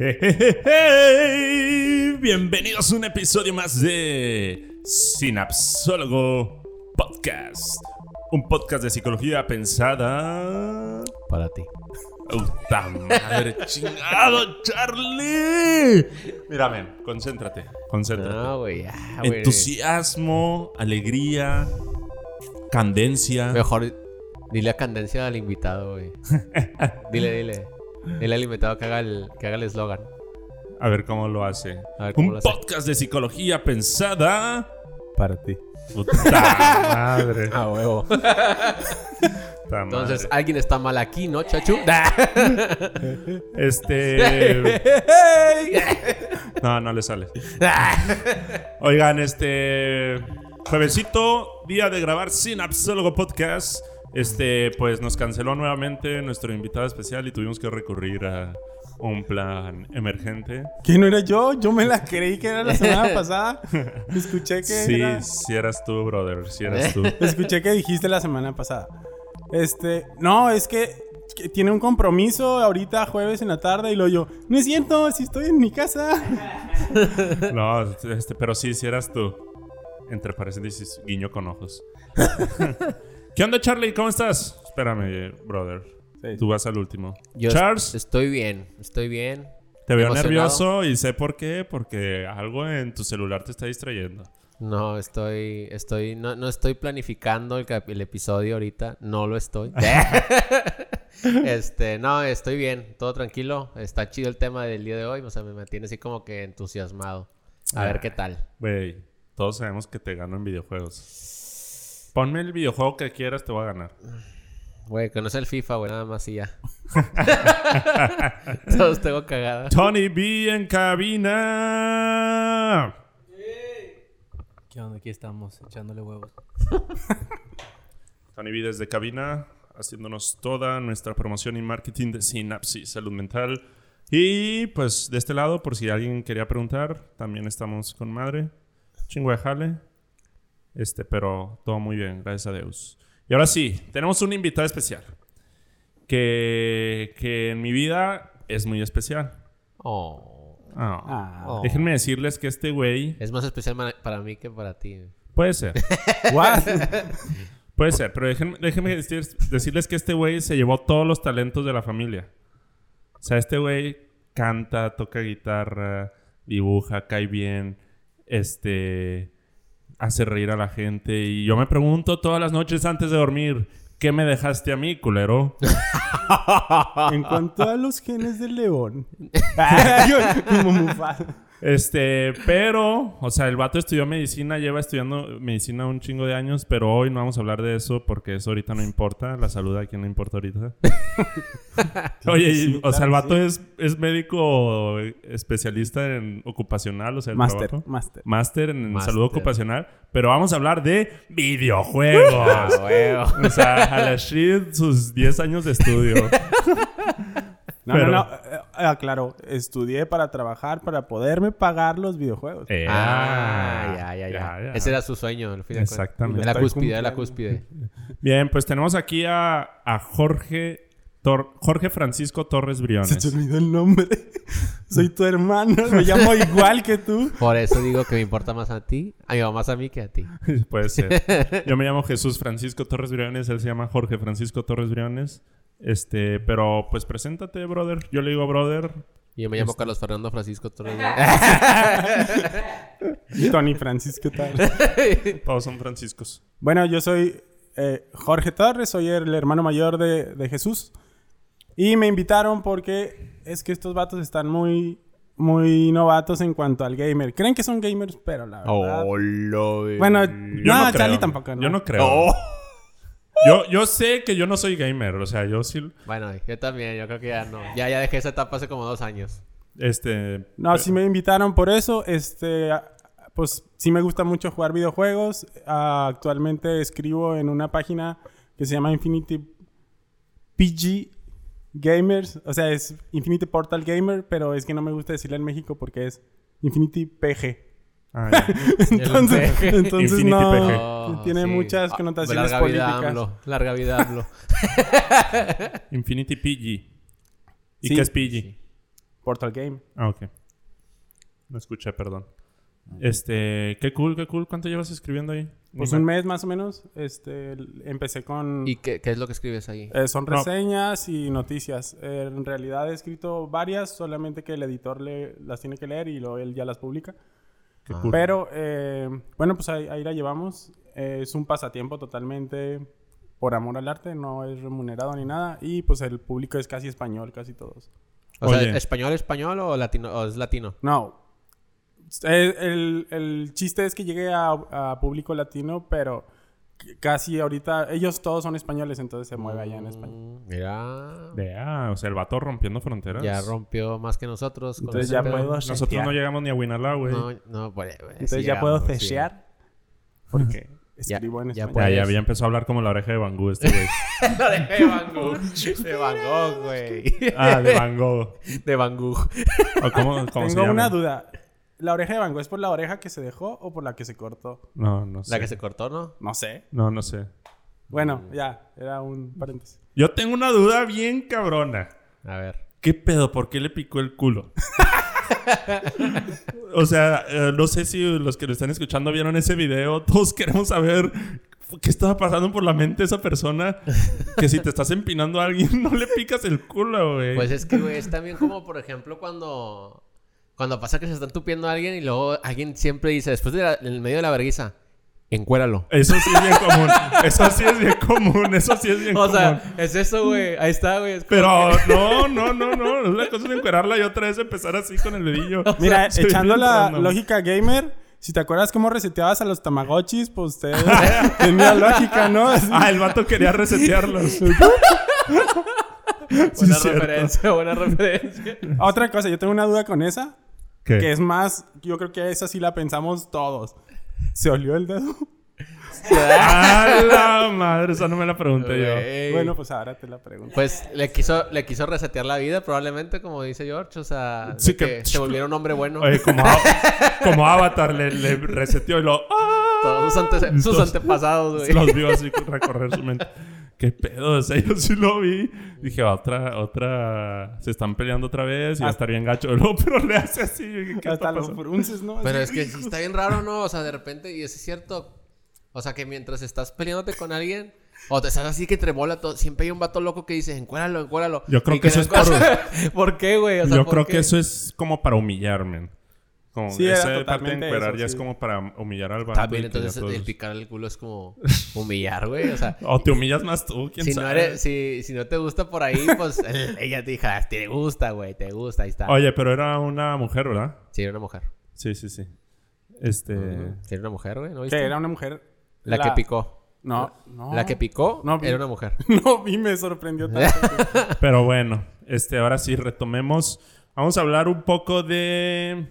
Hey, Bienvenidos a un episodio más de Sinapsólogo Podcast. Un podcast de psicología pensada. Para ti. ¡Puta madre! ¡Chingado, Charlie! Mira, men, concéntrate. Concéntrate. No, güey. ya, güey. Entusiasmo, alegría, candencia. Mejor dile a Candencia al invitado, güey. dile, dile. Dile al invitado que haga el que haga el eslogan. A ver cómo lo hace. A ver cómo Un lo hace. podcast de psicología pensada. Para ti. Puta madre. Ah, huevo. Puta Entonces, madre. alguien está mal aquí, ¿no, chachu? Este. No, no le sale. Oigan, este. Juevesito, día de grabar sin Absoluto Podcast. Este, pues nos canceló nuevamente nuestro invitado especial y tuvimos que recurrir a un plan emergente. ¿Quién no era yo? Yo me la creí que era la semana pasada. Escuché que Sí, era- si eras tú, brother, si eras tú. Escuché que dijiste la semana pasada. Este, no, es que, que tiene un compromiso ahorita jueves en la tarde y lo yo, no es cierto, si estoy en mi casa. No, este, pero sí, si eras tú. Entre paréntesis, guiño con ojos. ¿Qué onda, Charlie? ¿Cómo estás? Espérame, brother. Sí. Tú vas al último. Yo Charles, estoy bien, estoy bien. te veo emocionado. nervioso y sé por qué. Porque algo en tu celular te está distrayendo. No, estoy, estoy, no, no estoy planificando el, episodio ahorita, no lo estoy. este, no, estoy bien, todo tranquilo, está chido el tema del día de hoy, o sea, me mantiene así como que entusiasmado. A ver qué tal. Güey, todos sabemos que te gano en videojuegos. Ponme el videojuego que quieras, te voy a ganar. Güey, es el FIFA, güey, nada más y ya. Todos tengo cagada. Tony B en cabina. ¿Qué onda? Aquí estamos echándole huevos. Tony B desde cabina, haciéndonos toda nuestra promoción y marketing de Synapsis Salud Mental. Y pues de este lado, por si alguien quería preguntar, también estamos con madre. Chingo de jale. Este, pero todo muy bien, gracias a Dios. Y ahora sí, tenemos un invitado especial. Que, que en mi vida es muy especial. Oh. Oh. Déjenme decirles que este güey Es más especial para mí que para ti. puede ser. what? Puede ser, pero déjenme, déjenme decir- decirles que este güey se llevó todos los talentos de la familia. O sea, este güey canta, toca guitarra, dibuja, cae bien, este, hace reír a la gente. Y yo me pregunto todas las noches antes de dormir, ¿qué me dejaste a mí, culero? En cuanto a los genes del león. Este, pero, o sea, el vato estudió medicina, lleva estudiando medicina un chingo de años, pero hoy no vamos a hablar de eso porque eso ahorita no importa. La salud a quien no importa ahorita. Oye, y- o sea, el vato es, es médico especialista en ocupacional, o sea, el Máster, trabajo. máster. Máster en salud ocupacional, pero vamos a hablar de videojuegos. Ah, o sea, a la shit sus 10 años de estudio. No, Pero- no, no. eh, eh, claro, estudié para trabajar, para poderme pagar los videojuegos. Eh, Ah, ya, ya, ya, Ese era su sueño, al fin de cuentas. Exactamente. De la cúspide, de la cúspide. Bien, pues tenemos aquí a, a Jorge, Tor- Jorge Francisco Torres Se te Briones. olvidó el nombre. Soy tu hermano, me llamo igual que tú. Por eso digo que me importa más a ti, a mi más a mí que a ti. Puede ser. Yo me llamo Jesús Francisco Torres Briones, él se llama Jorge Francisco Torres Briones. Este, pero pues preséntate, brother. Yo le digo brother. Y yo me llamo Carlos Fernando Francisco Torres. Tony Francisco tal. Todos son franciscos. Bueno, yo soy eh, Jorge Torres, soy el hermano mayor de, de Jesús. Y me invitaron porque es que estos vatos están muy, muy novatos en cuanto al gamer. Creen que son gamers, pero la verdad... Bueno, Yo no, no creo. Charlie tampoco. Yo no creo. Yo, yo sé que yo no soy gamer, o sea, yo sí, Bueno, yo también, yo creo que ya no. Ya, ya dejé esa etapa hace como dos años. este... No, sí me invitaron por eso. Este, pues sí me gusta mucho jugar videojuegos. Ah, actualmente escribo en una página que se llama Infinity PG Gamers. O sea, es Infinity Portal Gamer, pero es que no me gusta decirle en México porque es Infinity PG. Ah. Entonces, PG. entonces Infinity no. PG. Oh, Tiene sí. muchas Ah, connotaciones larga vida políticas. AMLO, larga vida hablo. Infinity PG. ¿Y Sí. qué es PG? Portal Game. Ah, ok. No escuché, perdón. Este, qué cool, qué cool. ¿Cuánto llevas escribiendo ahí? Pues un me- mes más o menos. Este, empecé con... ¿Y qué, qué es lo que escribes ahí? eh, son No. reseñas y noticias. Eh, en realidad he escrito varias, solamente que el editor le, las tiene que leer y luego él ya las publica. Qué Ah. cool. Pero, eh, bueno, pues ahí, ahí la llevamos. Eh, es un pasatiempo totalmente por amor al arte, no es remunerado ni nada. Y pues el público es casi español, casi todos. O sea, Oye. ¿español, español o latino? ¿O es latino? No. Eh, el, el chiste es que llegue a, a público latino, pero casi ahorita ellos todos son españoles, entonces se mueve allá en español. Mm, Mira. Vea, o sea, el vato rompiendo fronteras. Ya rompió más que nosotros. con Entonces ya puedo Nosotros no llegamos ni a Winala, güey. No, no, pues, güey, Entonces sí ya puedo sí. cesear porque Ya- escribo en ya español. Ya, ya, puedes. ya empezó a hablar como la oreja de Van Gogh este güey. La de Van Gogh. De Van Gogh, güey. ah, de Van Gogh. De Van Gogh. ¿O cómo, cómo se Tengo llama? una duda. ¿La oreja de Van Gogh es por la oreja que se dejó o por la que se cortó? No, no sé. La que se cortó, ¿no? No sé. No, no sé. Bueno, ya, era un paréntesis. Yo tengo una duda bien cabrona. A ver. ¿Qué pedo? ¿Por qué le picó el culo? o sea, eh, no sé si los que lo están escuchando vieron ese video. Todos queremos saber qué estaba pasando por la mente de esa persona. Que si te estás empinando a alguien, no le picas el culo, güey. Pues es que, güey, es también como, por ejemplo, cuando... Cuando pasa que se está tupiendo a alguien y luego alguien siempre dice, después de la- en el medio de la vergüenza, encuéralo. Eso sí es bien común. Eso sí es bien común. Eso sí es bien O común. sea, es eso, güey. Ahí está, güey. Es Pero que- no, no, no, no. Una cosa es encuerarla y otra es empezar así con el dedillo. Mira, echando la random. lógica gamer, si te acuerdas cómo reseteabas a los tamagotchis, pues te tenía lógica, ¿no? Así. Ah, el vato quería resetearlos. Sí, Buena referencia, buena referencia. Otra cosa, yo tengo una duda con esa, ¿Qué? que es más, yo creo que esa sí la pensamos todos. ¿Se olió el dedo? ¡A la madre! Esa no me la pregunté yo. Bueno, pues ahora te la pregunto. Pues le quiso, le quiso resetear la vida, probablemente, como dice George. O sea, de Sí, que, que- se volviera un hombre bueno. Oye, como, como Avatar le, le reseteó y lo... ¡Ah! Todos sus, ante- sus antepasados, güey. Los vio así recorrer su mente. ¿Qué pedo? O sea, yo sí lo vi. Dije, otra, otra... Se están peleando otra vez y va a estar bien gacho. No, pero le hace así. ¿Qué Hasta los frunces, ¿no? Pero es que sí está bien raro, ¿no? O sea, de repente, y eso es cierto. O sea, que mientras estás peleándote con alguien, o te estás así que tremola todo, siempre hay un vato loco que dice, encuéralo, encuéralo. Yo creo que eso es por- ¿Por qué, güey? O sea, Yo ¿por creo qué? que eso es como para humillarme. Como Sí, ese parte de encuerar eso, ya es como para humillar al vato. También, y ya entonces, todos- el picar el culo es como humillar, güey. O sea, O te humillas más tú, quién si sabe. no, eres, si, si no te gusta por ahí, pues el- ella te dijo, "Ah, te gusta, güey, te gusta, ahí está. Oye, pero era una mujer, ¿verdad? Sí, era una mujer. Sí, sí, sí. Este... Sí, era una mujer, güey, ¿no Que era una mujer. La, que picó. No, no. La que picó No, era una mujer. No vi, me sorprendió tanto. Pero bueno, este, ahora sí retomemos. Vamos a hablar un poco de.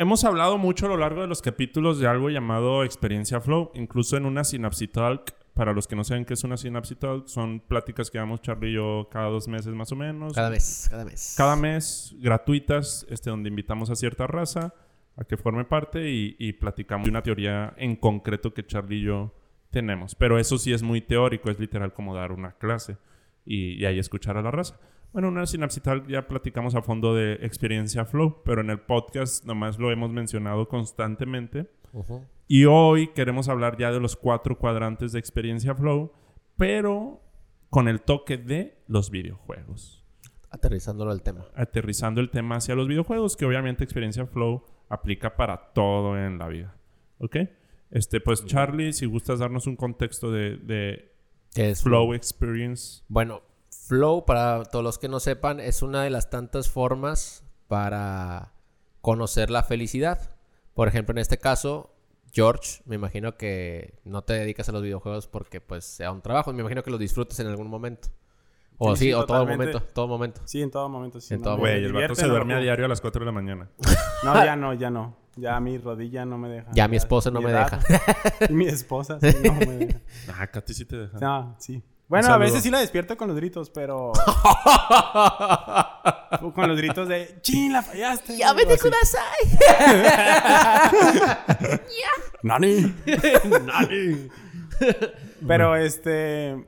Hemos hablado mucho a lo largo de los capítulos de algo llamado experiencia flow, incluso en una Synapse Talk. Para los que no saben qué es una Synapse Talk, son pláticas que damos Charlie y yo cada dos meses más o menos. Cada mes, cada mes. Cada mes, gratuitas, este, donde invitamos a cierta raza a que forme parte y, y platicamos de una teoría en concreto que Charlie y yo tenemos. Pero eso sí es muy teórico, es literal como dar una clase y, y ahí escuchar a la raza. Bueno, en una sinapsital ya platicamos a fondo de experiencia flow, pero en el podcast nomás lo hemos mencionado constantemente. Y hoy queremos hablar ya de los cuatro cuadrantes de experiencia flow, pero con el toque de los videojuegos Aterrizándolo al tema. aterrizando el tema hacia los videojuegos, que obviamente experiencia flow aplica para todo en la vida. ¿Ok? Este, pues Charlie, si gustas darnos un contexto de, de ¿Qué es flow experience. Bueno, flow, para todos los que no sepan, es una de las tantas formas para conocer la felicidad. Por ejemplo, en este caso, George, me imagino que no te dedicas a los videojuegos porque pues sea un trabajo. Me imagino que los disfrutes en algún momento. O Sí, sí, sí, o todo momento, todo momento. Sí, en todo momento. Sí, En no, todo Güey, el vato se duerme a diario a las 4 de la mañana. No, ya no, ya no. Ya mi rodilla no me deja. Ya mi esposa no mi me edad. deja. Y mi esposa sí, no me deja. Ah, Katy sí te deja. No, sí. Bueno, a veces sí la despierto con los gritos, pero... con los gritos de... ¡Chin, la fallaste! ¡Ya me Algo te así. ¡Nani! ¡Nani! Pero este...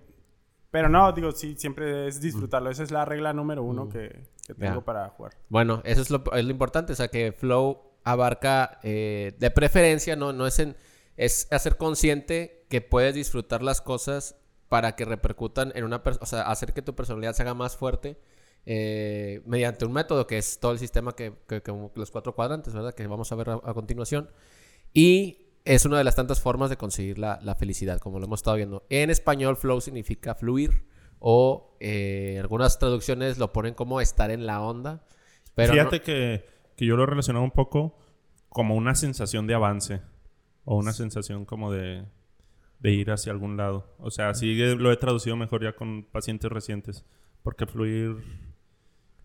Pero no, digo, sí, siempre es disfrutarlo. Esa es la regla número uno que que tengo para jugar. Bueno, eso es lo, es lo importante, o sea que Flow abarca eh, de preferencia, no, no es en, es hacer consciente que puedes disfrutar las cosas para que repercutan en una persona, o sea, hacer que tu personalidad se haga más fuerte eh, mediante un método que es todo el sistema que, que- que- los cuatro cuadrantes, ¿verdad? Que vamos a ver a, a continuación. Y es una de las tantas formas de conseguir la, la felicidad, como lo hemos estado viendo. En español, flow significa fluir o eh, algunas traducciones lo ponen como estar en la onda. Pero Fíjate no- que, que yo lo relacionaba un poco como una sensación de avance o una sensación como de, de ir hacia algún lado. O sea, sí lo he traducido mejor ya con pacientes recientes. Porque fluir,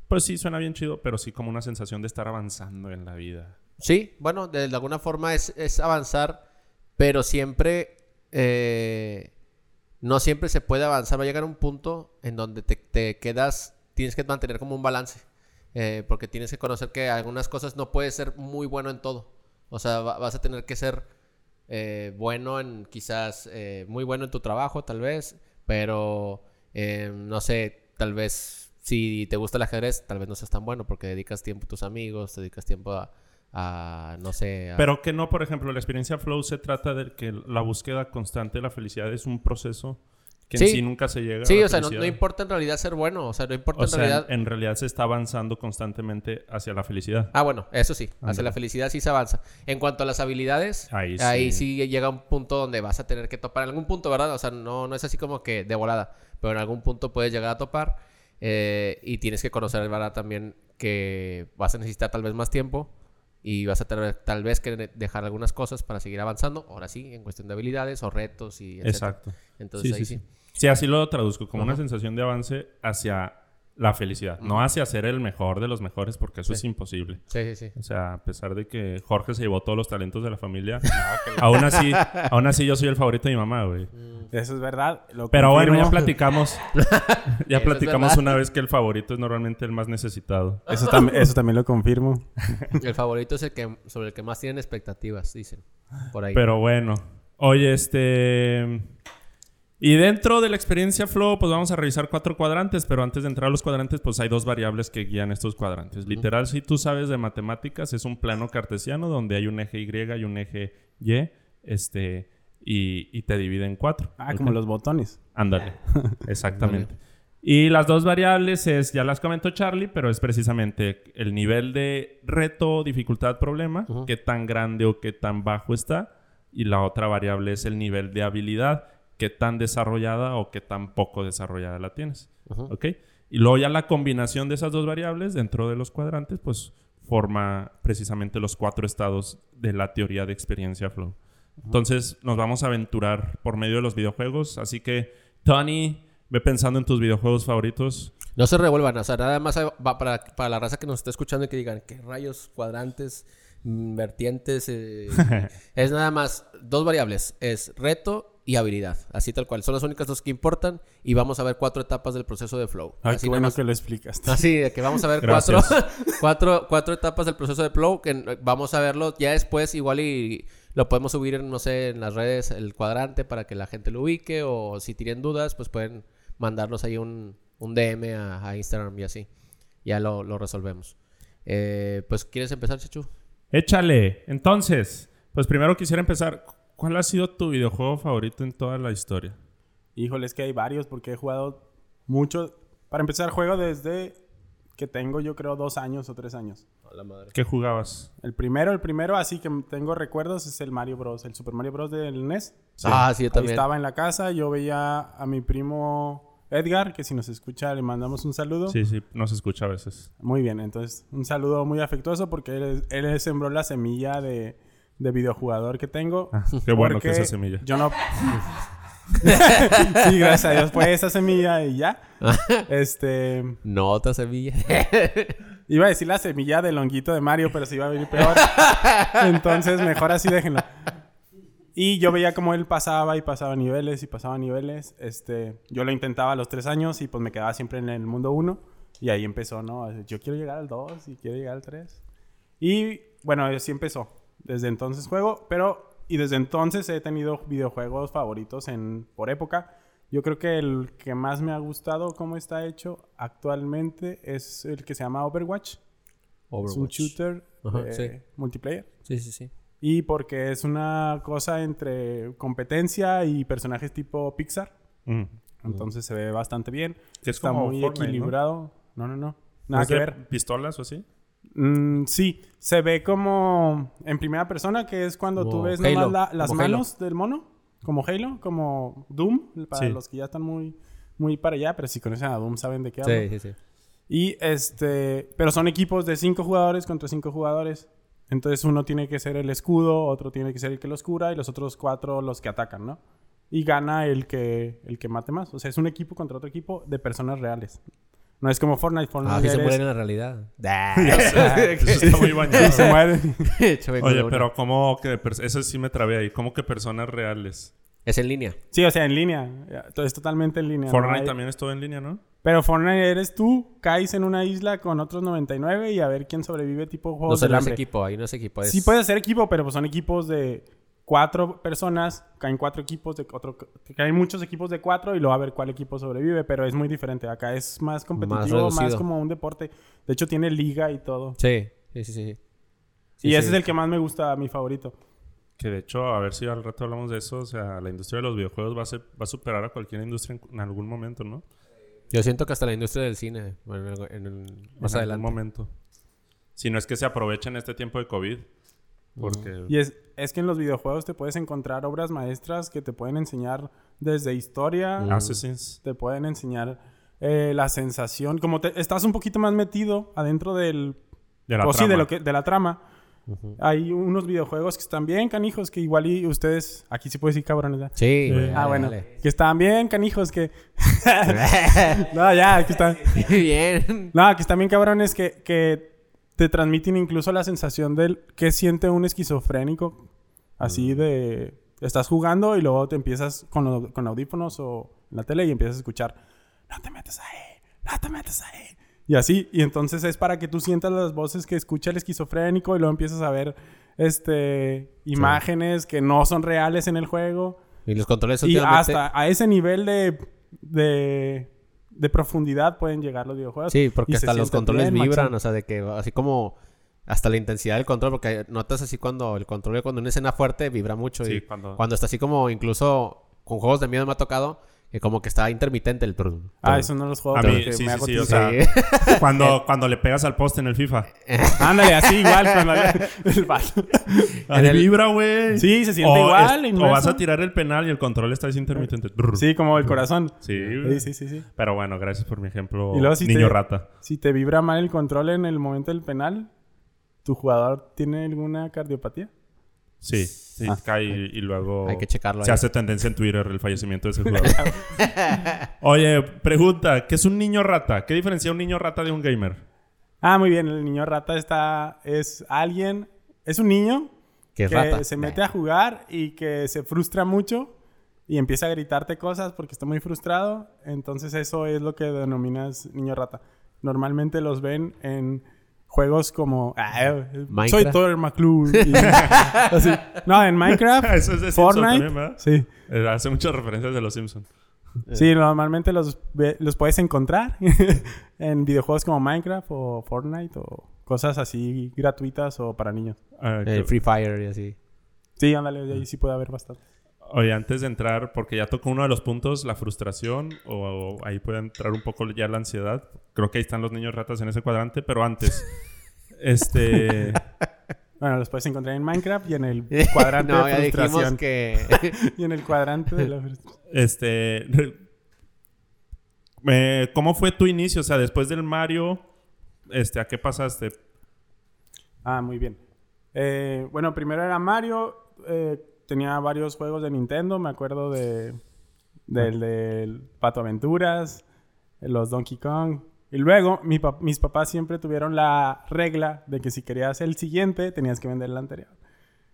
pues sí, suena bien chido, pero sí como una sensación de estar avanzando en la vida. Sí, bueno, de, alguna forma es, es avanzar, pero siempre, eh, no siempre se puede avanzar. Va a llegar un punto en donde te, te quedas, tienes que mantener como un balance, eh, porque tienes que conocer que algunas cosas no puedes ser muy bueno en todo. O sea, va- vas a tener que ser eh, bueno en quizás, eh, muy bueno en tu trabajo tal vez, pero eh, no sé, tal vez si te gusta el ajedrez, tal vez no seas tan bueno porque dedicas tiempo a tus amigos, te dedicas tiempo a, no sé, Pero que no, por ejemplo, la experiencia flow se trata de que la búsqueda constante de la felicidad es un proceso que en Sí. sí nunca se llega a Sí, la o sea, no, no importa en realidad ser bueno, o sea, no importa O en sea, realidad... en, realidad se está avanzando constantemente hacia la felicidad. Ah, bueno, eso sí, hacia la felicidad sí se avanza. En cuanto a las habilidades, Ahí ahí, sí. sí. llega un punto donde vas a tener que topar, en algún punto, ¿verdad? O sea, no, no es así como que de volada, pero en algún punto puedes llegar a topar eh, y tienes que conocer, ¿verdad? También que vas a necesitar tal vez más tiempo y vas a tener tal vez que dejar algunas cosas para seguir avanzando, ahora sí, en cuestión de habilidades o retos y etcétera. Exacto. Entonces Sí, ahí sí, sí. sí. Sí, así lo traduzco, como una sensación de avance hacia la felicidad, no hacia ser el mejor de los mejores, porque eso Sí. es imposible. Sí, sí, sí. O sea, a pesar de que Jorge se llevó todos los talentos de la familia, aún así, aún así yo soy el favorito de mi mamá, güey. Eso es verdad. lo Pero bueno, ya platicamos, ya platicamos una vez que el favorito es normalmente el más necesitado. Eso, tam- eso también lo confirmo. El favorito es el que sobre el que más tienen expectativas, dicen. Por ahí. Pero bueno, oye, este... Y dentro de la experiencia Flow, pues vamos a revisar cuatro cuadrantes, pero antes de entrar a los cuadrantes, pues hay dos variables que guían estos cuadrantes. Literal, si tú sabes de matemáticas, es un plano cartesiano donde hay un eje Y y un eje Y, este, y, y te divide en cuatro. Ah, ¿ok? como los botones. Ándale, exactamente. Y las dos variables es, ya las comentó Charlie, pero es precisamente el nivel de reto, dificultad, problema, Ujú. qué tan grande o qué tan bajo está. Y la otra variable es el nivel de habilidad, qué tan desarrollada o qué tan poco desarrollada la tienes. ¿Ok? Y luego ya la combinación de esas dos variables dentro de los cuadrantes, pues forma precisamente los cuatro estados de la teoría de experiencia flow. Entonces nos vamos a aventurar por medio de los videojuegos. Así que, Tony, ve pensando en tus videojuegos favoritos. No se revuelvan, o sea, nada más va para, para la raza que nos está escuchando y que digan, ¿qué rayos, cuadrantes, mm, vertientes? eh?" es nada más dos variables, es reto y habilidad, así tal cual. Son las únicas dos que importan y vamos a ver cuatro etapas del proceso de flow. Ay, así qué bueno más- que lo explicaste. Así, que vamos a ver cuatro, cuatro, cuatro etapas del proceso de flow, que vamos a verlo ya después igual y lo podemos subir en, no sé, en las redes, el cuadrante para que la gente lo ubique o si tienen dudas, pues pueden mandarnos ahí un, un DM a, a Instagram y así. Ya lo, lo resolvemos. Eh, pues, ¿quieres empezar, Chachu? Échale. Entonces, pues primero quisiera empezar. ¿Cuál ha sido tu videojuego favorito en toda la historia? Híjole, es que hay varios porque he jugado mucho. Para empezar, juego desde que tengo, yo creo, dos años o tres años. la madre. ¿Qué jugabas? El primero, el primero, así que tengo recuerdos, es el Mario Bros. El Super Mario Bros. del NES. Ah, sí, yo Ahí también. estaba en la casa, yo veía a mi primo Edgar, que si nos escucha le mandamos un saludo. Sí, sí, no se escucha a veces. Muy bien, entonces un saludo muy afectuoso porque él, él sembró la semilla de, de videojugador que tengo. Ah, qué bueno que esa semilla. Yo no. sí, gracias a Dios fue esa semilla y ya. Este. No, otra semilla. Iba a decir la semilla del honguito de Mario, pero se iba a venir peor. Entonces, mejor así déjenlo. Y yo veía cómo él pasaba y pasaba niveles y pasaba niveles. Este, yo lo intentaba a los tres años y pues me quedaba siempre en el mundo uno. Y ahí empezó, ¿no? Yo quiero llegar al 2 y quiero llegar al 3. Y bueno, así empezó. Desde entonces juego, pero... Y desde entonces he tenido videojuegos favoritos en, por época. Yo creo que el que más me ha gustado cómo está hecho actualmente es el que se llama Overwatch. Es un Overwatch. shooter Ajá, de sí. multiplayer. Sí, sí, sí. Y porque es una cosa entre competencia y personajes tipo Pixar. Mm. Entonces se ve bastante bien. Es Está como muy equilibrado. No, no, no. ¿No Nada es que de ver. ¿Pistolas o así? Mm, sí, se ve como en primera persona, que es cuando tú Como ves Halo, nomás la- las como Halo. manos del mono. Como Halo, como Doom, para Sí. los que ya están muy, muy para allá, pero si conocen a Doom saben de qué hablo. Sí, sí, sí. Y este, pero son equipos de cinco jugadores contra cinco jugadores. Entonces uno tiene que ser el escudo, otro tiene que ser el que los cura y los otros cuatro los que atacan, ¿no? Y gana el que, el que mate más. O sea, es un equipo contra otro equipo de personas reales. No es como Fortnite. Fortnite Ah, sí se eres- mueren en la realidad. Eso está muy bañado. se mueren. Oye, pero ¿cómo que... Eso sí me trabé ahí. ¿Cómo que personas reales? Es en línea. Sí, o sea, en línea. Es totalmente en línea. no Fortnite hay- también es todo en línea, ¿no? Pero Fortnite eres tú, caes en una isla con otros 99 y a ver quién sobrevive tipo juegos del no es hambre. equipo. Ahí no es equipo. Es... Sí puede ser equipo, pero pues son equipos de cuatro personas, caen cuatro equipos de otro, caen muchos equipos de cuatro y luego a ver cuál equipo sobrevive, pero es muy diferente. Acá es más competitivo, más, como un deporte. De hecho tiene liga y todo. Sí, sí, sí, sí. Sí, y ese sí. es el que más me gusta, mi favorito. Que de hecho, a ver si al rato hablamos de eso. O sea, la industria de los videojuegos va a, ser- va a superar a cualquier industria en, en algún momento, ¿no? Yo siento que hasta la industria del cine, bueno, en el- en más en adelante. algún momento. Si no es que se aprovechen este tiempo de COVID. Porque... Y es, es que en los videojuegos te puedes encontrar obras maestras que te pueden enseñar desde historia, Assassins. te pueden enseñar eh, la sensación, como te, estás un poquito más metido adentro del De la o sí, de trama. lo que de la trama. Hay unos videojuegos que están bien canijos que igual y ustedes aquí sí puedes decir cabrones. ¿verdad? Sí, güey, Ah, dale, bueno, dale. que están bien canijos que No, ya, que están Bien. No, que están bien cabrones que, que te transmiten incluso la sensación del que siente un esquizofrénico así de estás jugando y luego te empiezas con, lo- con audífonos o en la tele y empiezas a escuchar no te metas ahí, no te metas ahí. Y así, y entonces es para que tú sientas las voces que escucha el esquizofrénico y luego empiezas a ver este imágenes que no son reales en el juego. Y los controles Y hasta a ese nivel de, de, de profundidad pueden llegar los videojuegos. Sí, porque hasta los controles bien, vibran, machín. o sea, de que así como hasta la intensidad del control, porque notas así cuando el control, cuando una escena fuerte vibra mucho. Sí, y cuando- cuando está así como incluso con juegos de miedo me ha tocado, que como que está intermitente el turno. Ah, eso no los juegos A mí, sí, me sí, hago sí, o triste. sea, cuando, cuando le pegas al poste en el FIFA. Ándale, así igual cuando el vato. Ahí el- vibra, güey. Sí, se siente O igual, es- o vas a tirar el penal y el control está así intermitente. Sí, como el corazón. Sí, güey. Sí, sí, sí, sí. Pero bueno, gracias por mi ejemplo. Y luego si niño te- rata. Si te vibra mal el control en el momento del penal, ¿tu jugador tiene alguna cardiopatía? Sí, sí, Ah. cae y, y luego Hay que checarlo se ahí. hace tendencia en Twitter el fallecimiento de ese jugador. Oye, pregunta, ¿qué es un niño rata? ¿Qué diferencia un niño rata de un gamer? Ah, muy bien. El niño rata está... Es alguien... Es un niño Que es que rata. se mete a jugar y que se frustra mucho y empieza a gritarte cosas porque está muy frustrado. Entonces eso es lo que denominas niño rata. Normalmente los ven en juegos como... ah, eh, soy. Thor McClure. y así. No, en Minecraft, Eso es de Simpson Fortnite. también, ¿verdad? sí. Eh, Hace muchas referencias de los Simpsons. Sí, normalmente los, ve- los puedes encontrar en videojuegos como Minecraft o Fortnite o cosas así gratuitas o para niños. Ah, qué- Free Fire y así. Sí, ándale, ahí sí puede haber bastante. Oye, antes de entrar, porque ya tocó uno de los puntos, la frustración, o, o ahí puede entrar un poco ya la ansiedad. Creo que ahí están los niños ratas en ese cuadrante, pero antes, este... Bueno, los puedes encontrar en Minecraft y en el cuadrante no, de ya dijimos frustración. que... Y en el cuadrante de la frustración. Este. eh, ¿Cómo fue tu inicio? O sea, después del Mario, este, ¿a qué pasaste? Ah, muy bien. Eh, bueno, primero era Mario. eh, tenía varios juegos de Nintendo. Me acuerdo de del, del Pato Aventuras, los Donkey Kong. Y luego mi pa- mis papás siempre tuvieron la regla de que si querías el siguiente, tenías que vender el anterior.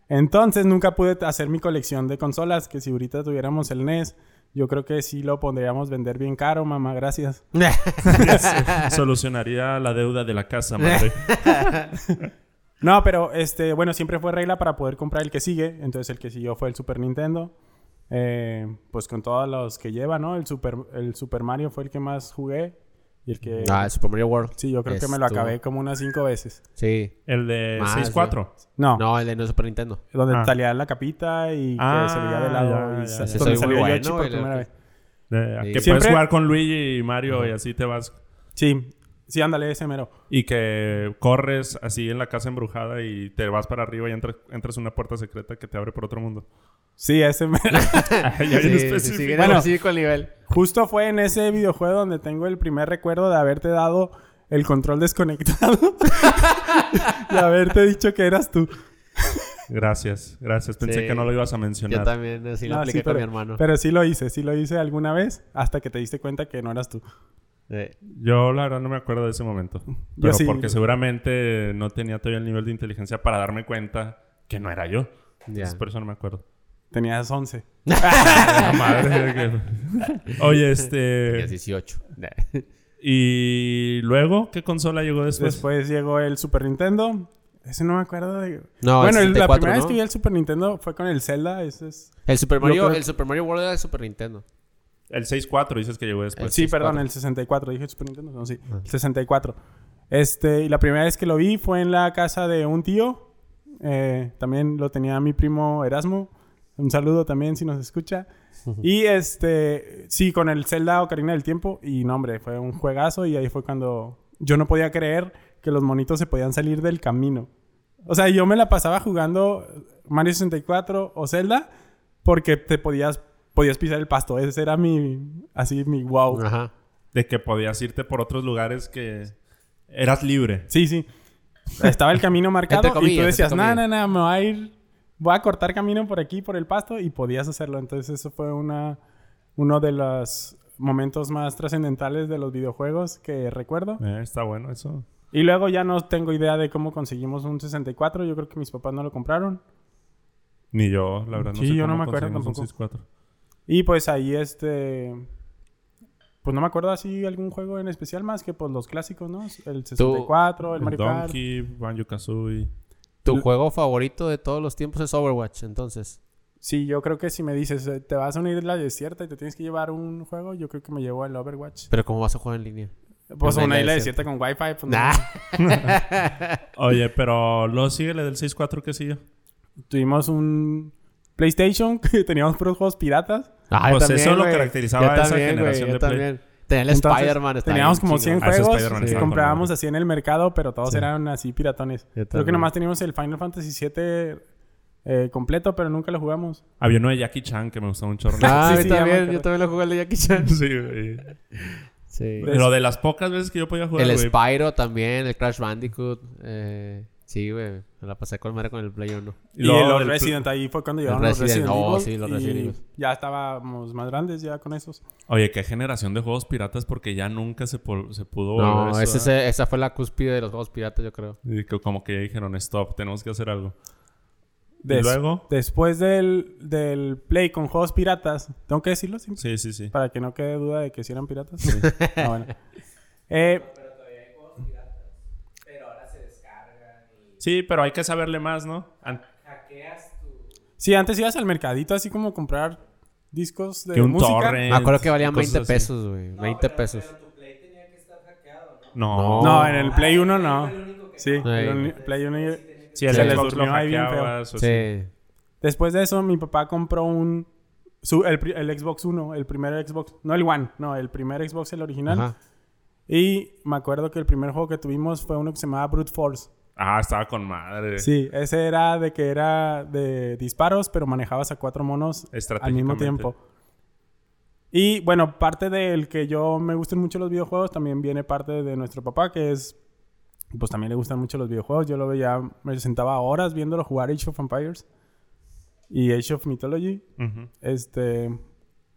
Entonces nunca pude hacer mi colección de consolas, que si ahorita tuviéramos el NES, yo creo que sí lo pondríamos vender bien caro, mamá, gracias. Solucionaría la deuda de la casa, madre. No, pero este, bueno, siempre fue regla para poder comprar el que sigue. Entonces el que siguió fue el Super Nintendo. eh, pues con todos los que lleva, ¿no? El Super, el Super Mario fue el que más jugué. Y el que... Ah, el Super Mario World. sí, yo creo que me lo acabé como unas cinco veces. Sí. El de Más, 6-4. No, No, el de no Super Nintendo. donde Ah. salía la capita y Ah, que se veía de lado. ya, y ya, ya. Donde salió bueno, por primera vez. De- Sí. Que Siempre- puedes jugar con Luigi y Mario y así te vas. Sí, sí, ándale, ese mero. Y que corres así en la casa embrujada y te vas para arriba y entras, entras una puerta secreta que te abre por otro mundo. Sí, ese mero. Sí, sí, sí, Bueno. el nivel. Justo fue en ese videojuego donde tengo el primer recuerdo de haberte dado el control desconectado. y haberte dicho que eras tú. Gracias, gracias. Pensé Sí. que no lo ibas a Yo mencionar. también así lo No, apliqué sí, con pero, mi hermano. pero sí lo hice, sí lo hice alguna vez hasta que te diste cuenta que no eras tú. Eh, Yo la verdad no me acuerdo de ese momento. Pero sí. porque seguramente no tenía todavía el nivel de inteligencia para darme cuenta que no era yo. Entonces, por eso no me acuerdo. Tenías 11. La madre que- Oye, Tenías este... 18. ¿Y luego qué consola llegó después? Después llegó el Super Nintendo. Ese no me acuerdo de... No, bueno, el el- la 64, primera vez que vi el Super Nintendo fue con el Zelda. Ese es... El Super Mario, creo- el Super Mario World era de Super Nintendo. El 6-4 dices que llegó después. El Sí, 64. perdón, el 64. Dije Super Nintendo. No, sí. El 64. Este, y la primera vez que lo vi fue en la casa de un tío. Eh, también lo tenía mi primo Erasmo. Un saludo también si nos escucha. Y este, sí, con el Zelda Ocarina del Tiempo. Y no, hombre, fue un juegazo. Y ahí fue cuando yo no podía creer que los monitos se podían salir del camino. O sea, yo me la pasaba jugando Mario 64 o Zelda porque te podías, podías pisar el pasto. Ese era mi, así, mi wow. Ajá. De que podías irte por otros lugares que eras libre. Sí, sí. Estaba el camino marcado y tú decías, no, comillas". no, no, me voy a ir, voy a cortar camino por aquí, por el pasto y podías hacerlo. Entonces eso fue una, uno de los momentos más trascendentales de los videojuegos que recuerdo. Eh, está bueno eso. Y luego ya no tengo idea de cómo conseguimos un 64. Yo creo que mis papás no lo compraron. Ni yo, la verdad, no Sí, sé yo no me acuerdo conseguimos un tampoco. 6-4. Y pues ahí este... Pues no me acuerdo así algún juego en especial más que pues los clásicos, ¿no? El 64, el El Mario Kart. Donkey, Banjo-Kazooie. Tu juego favorito de todos los tiempos es Overwatch, entonces. Sí, yo creo que si me dices, eh, te vas a una isla desierta y te tienes que llevar un juego, yo creo que me llevo el Overwatch. Pero ¿cómo vas a jugar en línea? Pues Una una isla desierta con wifi. Pues, no. Nah. Oye, pero luego síguele del 6-4 que siguió. Tuvimos un PlayStation que teníamos puros juegos piratas. Ah, yo Pues también, eso lo güey. caracterizaba Yo a esa también, generación yo de Play. también. Tenía el Spider-Man. está Teníamos como chingón. 100 Ah, juegos que con comprábamos así en el mercado, pero todos Sí. eran así piratones. Yo Creo que nomás teníamos el Final Fantasy VII eh, completo, pero nunca lo jugamos. Había uno de Jackie Chan que me gustaba un chorro. Ah, Sí, sí, me también. Yo también lo jugué el de Jackie Chan. sí, güey. Sí. Pero de las pocas veces que yo podía jugar, El Spyro también, el Crash Bandicoot. Eh, sí, güey. Me la pasé con madre con el Play 1. Y, luego los Resident, ahí fue cuando llegaron los Resident, oh, Evil. sí, los y Resident Evil. Ya estábamos más grandes ya con esos. Oye, qué generación de juegos piratas porque ya nunca se, pudo No, eso, ese, ¿verdad? ese- esa fue la cúspide de los juegos piratas, yo creo. Y que como que ya dijeron, stop, tenemos que hacer algo. Des- ¿Y luego? Después del, del Play con juegos piratas, ¿tengo que decirlo? Sí, Sí, sí, sí. Para que no quede duda de que si eran piratas. Ah, bueno. Eh, Sí, pero hay que saberle más, ¿no? An- sí, antes ibas al mercadito así como a comprar discos de que un música. torrent. Me acuerdo que valían y cosas 20 así. pesos, güey. 20 pesos. No. No, en el Play 1 no. Sí, Sí. el Play 1 y- Sí, el se les Xbox lo durmió ahí bien feo. así. Sí. Después de eso, mi papá compró un... su- el, el Xbox 1, el primer Xbox. No el One, no, el primer Xbox, el original. Ajá. Y me acuerdo que el primer juego que tuvimos fue uno que se llamaba Brute Force. Ah, estaba con madre. Sí, ese era de que era de disparos, pero manejabas a cuatro monos al mismo tiempo. Y bueno, parte del que yo me gusten mucho los videojuegos también viene parte de nuestro papá, que es. Pues también le gustan mucho los videojuegos. Yo lo veía, me sentaba horas viéndolo jugar Age of Empires y Age of Mythology. Este.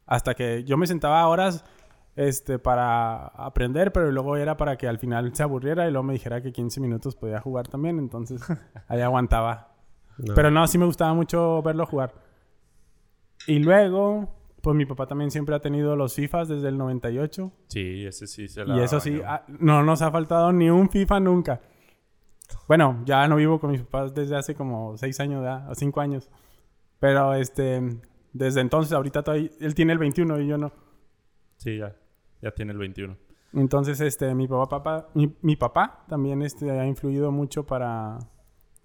Hasta que yo me sentaba horas este, para aprender, pero luego era para que al final se aburriera y luego me dijera que 15 minutos podía jugar también. Entonces ahí aguantaba. No. Pero no, sí me gustaba mucho verlo jugar. Y luego, pues mi papá también siempre ha tenido los FIFAs desde el 98. Sí, ese sí se la Y eso sí, ah, no nos ha faltado ni un FIFA nunca. Bueno, ya no vivo con mis papás desde hace como 6 años, ¿verdad? o 5 años. Pero este, desde entonces, ahorita todavía, él tiene el 21 y yo no. Sí, ya. Ya tiene el 21. Entonces, este, mi papá, papá mi, mi papá también este, ha influido mucho para,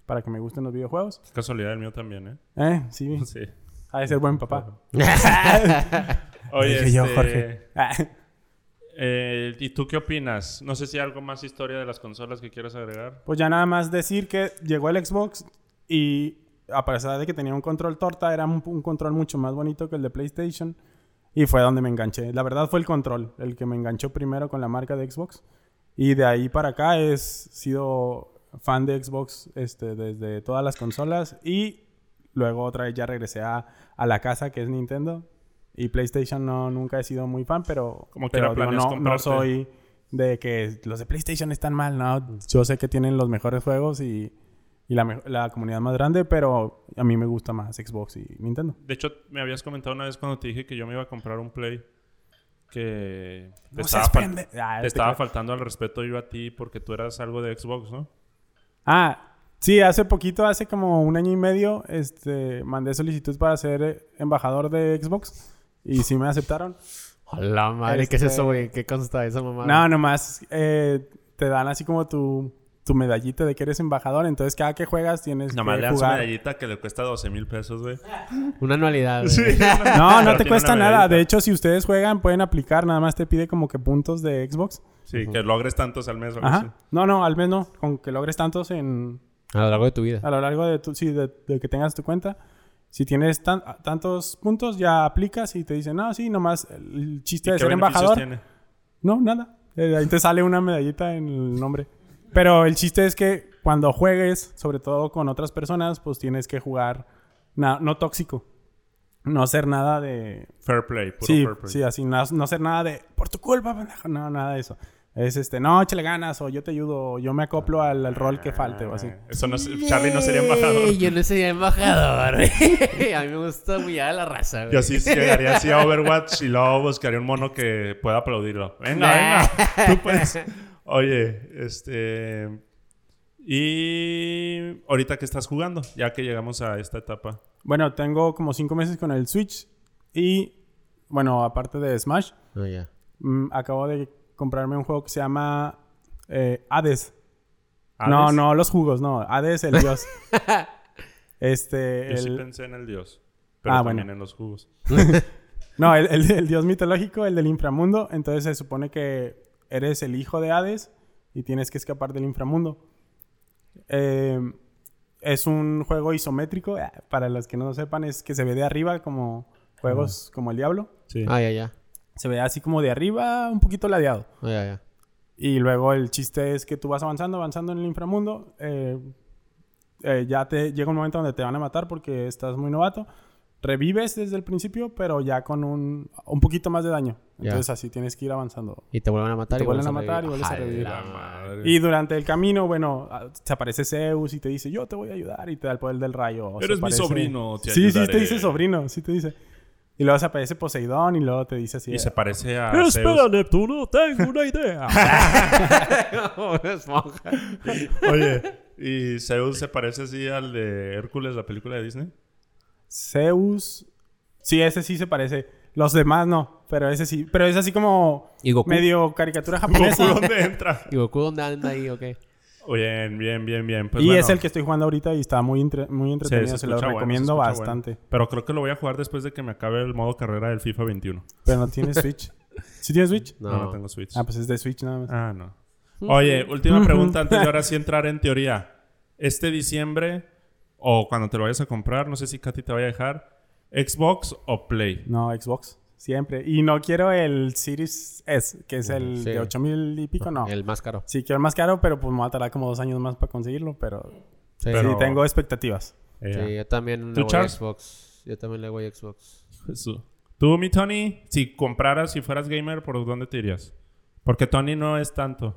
para que me gusten los videojuegos. Casualidad el mío también, ¿eh? Eh, sí, Sí. ha de ser buen papá. Oye, Dije yo, este, Jorge. Eh, ¿y tú qué opinas? No sé si hay algo más historia de las consolas que quieras agregar. Pues ya nada más decir que llegó el Xbox y a pesar de que tenía un control torta, era un, un control mucho más bonito que el de PlayStation. Y fue donde me enganché. La verdad fue el control, el que me enganchó primero con la marca de Xbox. Y de ahí para acá he sido fan de Xbox este, desde todas las consolas. Y luego otra vez ya regresé a, a la casa que es Nintendo. Y PlayStation no, nunca he sido muy fan, pero, Como pero digo, no, no soy de que los de PlayStation están mal, ¿no? Yo sé que tienen los mejores juegos y, y la, la comunidad más grande, pero a mí me gusta más Xbox y Nintendo. De hecho, me habías comentado una vez cuando te dije que yo me iba a comprar un Play que te No estaba, fal- Ah, te te estaba faltando al respeto yo a ti porque tú eras algo de Xbox, ¿no? Ah, sí, hace poquito, hace como un año y medio, este, mandé solicitud para ser eh, embajador de Xbox y sí me aceptaron. Hola madre, ¿qué es Este- eso, güey? ¿Qué consta esa mamá? No, nomás eh, te dan así como tu, tu medallita de que eres embajador, entonces cada que juegas tienes Nomás que le das jugar. medallita que le cuesta 12 mil pesos, güey. Una anualidad. güey. Sí. No, no Pero te tiene cuesta una nada. medallita. De hecho, si ustedes juegan, pueden aplicar. Nada más te pide como que puntos de Xbox. Sí, que logres tantos al mes. Ajá. No, no, al menos no. Con que logres tantos en, A lo largo de tu vida. a lo largo de, tu, sí, de, de que tengas tu cuenta. Si tienes tan- tantos puntos, ya aplicas y te dicen, no, sí, nomás el chiste ¿Y de qué ser embajador. tiene? No, nada. Eh, ahí te sale una medallita en el nombre. Pero el chiste es que cuando juegues, sobre todo con otras personas, pues tienes que jugar no tóxico. No hacer nada de... Fair play, puro Sí, fair play. sí, así, no, no hacer nada de por tu culpa, pendejo. No, nada de eso. Es este, no, échale ganas, o yo te ayudo, o yo me acoplo al, al rol que falte, o así. Ah, Eso no es- Charlie no sería embajador. Yo no sería embajador. a mí me gusta humillar a la raza, güey. Yo sí llegaría así a Overwatch y luego buscaría un mono que pueda aplaudirlo. Venga, venga. Tú puedes. Oye, este... Y ahorita que estás jugando, ya que llegamos a esta etapa. Bueno, tengo como cinco meses con el Switch y, bueno, aparte de Smash, ya. mm, acabo de comprarme un juego que se llama eh, Hades. No, ¿Hades? no los jugos, no. Hades, el dios. este, Yo sí pensé en el dios. Pero Ah, también bueno. en los jugos. No, el, el- el dios mitológico, el del inframundo. Entonces se supone que eres el hijo de Hades y tienes que escapar del inframundo. Eh, es un juego isométrico. eh, Para los que no lo sepan, es que se ve de arriba como juegos como el Diablo. Sí. Ah, ya, ya. Se ve así como de arriba, un poquito ladeado. Ah, ya, ya. Y luego el chiste es que tú vas avanzando, avanzando en el inframundo. eh, eh, ya te llega un momento donde te van a matar porque estás muy novato. Revives desde el principio, pero ya con un, un poquito más de daño. Entonces así tienes que ir avanzando. Y te vuelven a matar. Te y vuelven a vuelves matar y vuelves a revivir. Y durante el camino, bueno, se aparece Zeus y te dice, yo te voy a ayudar y te da el poder del rayo. Eres mi sobrino, te Sí, sí, te dice sobrino, sí te dice. Y luego se aparece Poseidón y luego te dice así. Y se parece a Espera, Zeus. Neptuno, tengo una idea. Oye, ¿y Zeus se parece así al de Hércules, la película de Disney? Zeus. Sí, ese sí se parece. Los demás no, pero ese sí. Pero es así como ¿Y Goku? medio caricatura Goku, japonesa. ¿dónde entra? ¿Y Goku dónde anda ahí o qué? Oye, bien, bien, bien. Pues y bueno, es el que estoy jugando ahorita y está muy, entre- muy sí, entretenido. se, lo bueno, recomiendo se bastante. bueno. Pero creo que lo voy a jugar después de que me acabe el modo carrera del FIFA 21. Pero no tiene Switch. ¿Sí tienes Switch? No. No, no tengo Switch. Ah, pues es de Switch nada más. Ah, no. Oye, última pregunta antes de ahora sí entrar en teoría. Este diciembre, o cuando te lo vayas a comprar, no sé si Katy te vaya a dejar, ¿Xbox o Play? No, Xbox. Siempre. Y no quiero el Series S, que es el Sí. de 8000 y pico, no. El más caro. Sí, quiero el más caro, pero pues me va a tardar como dos años más para conseguirlo. Pero Sí. Pero- sí, tengo expectativas. Eh, Sí, yo también ¿Tú, le voy a? Xbox. Yo también le voy a Xbox. Jesús. Tú, mi Tony, si compraras, si fueras gamer, ¿por dónde te irías? Porque Tony no es tanto.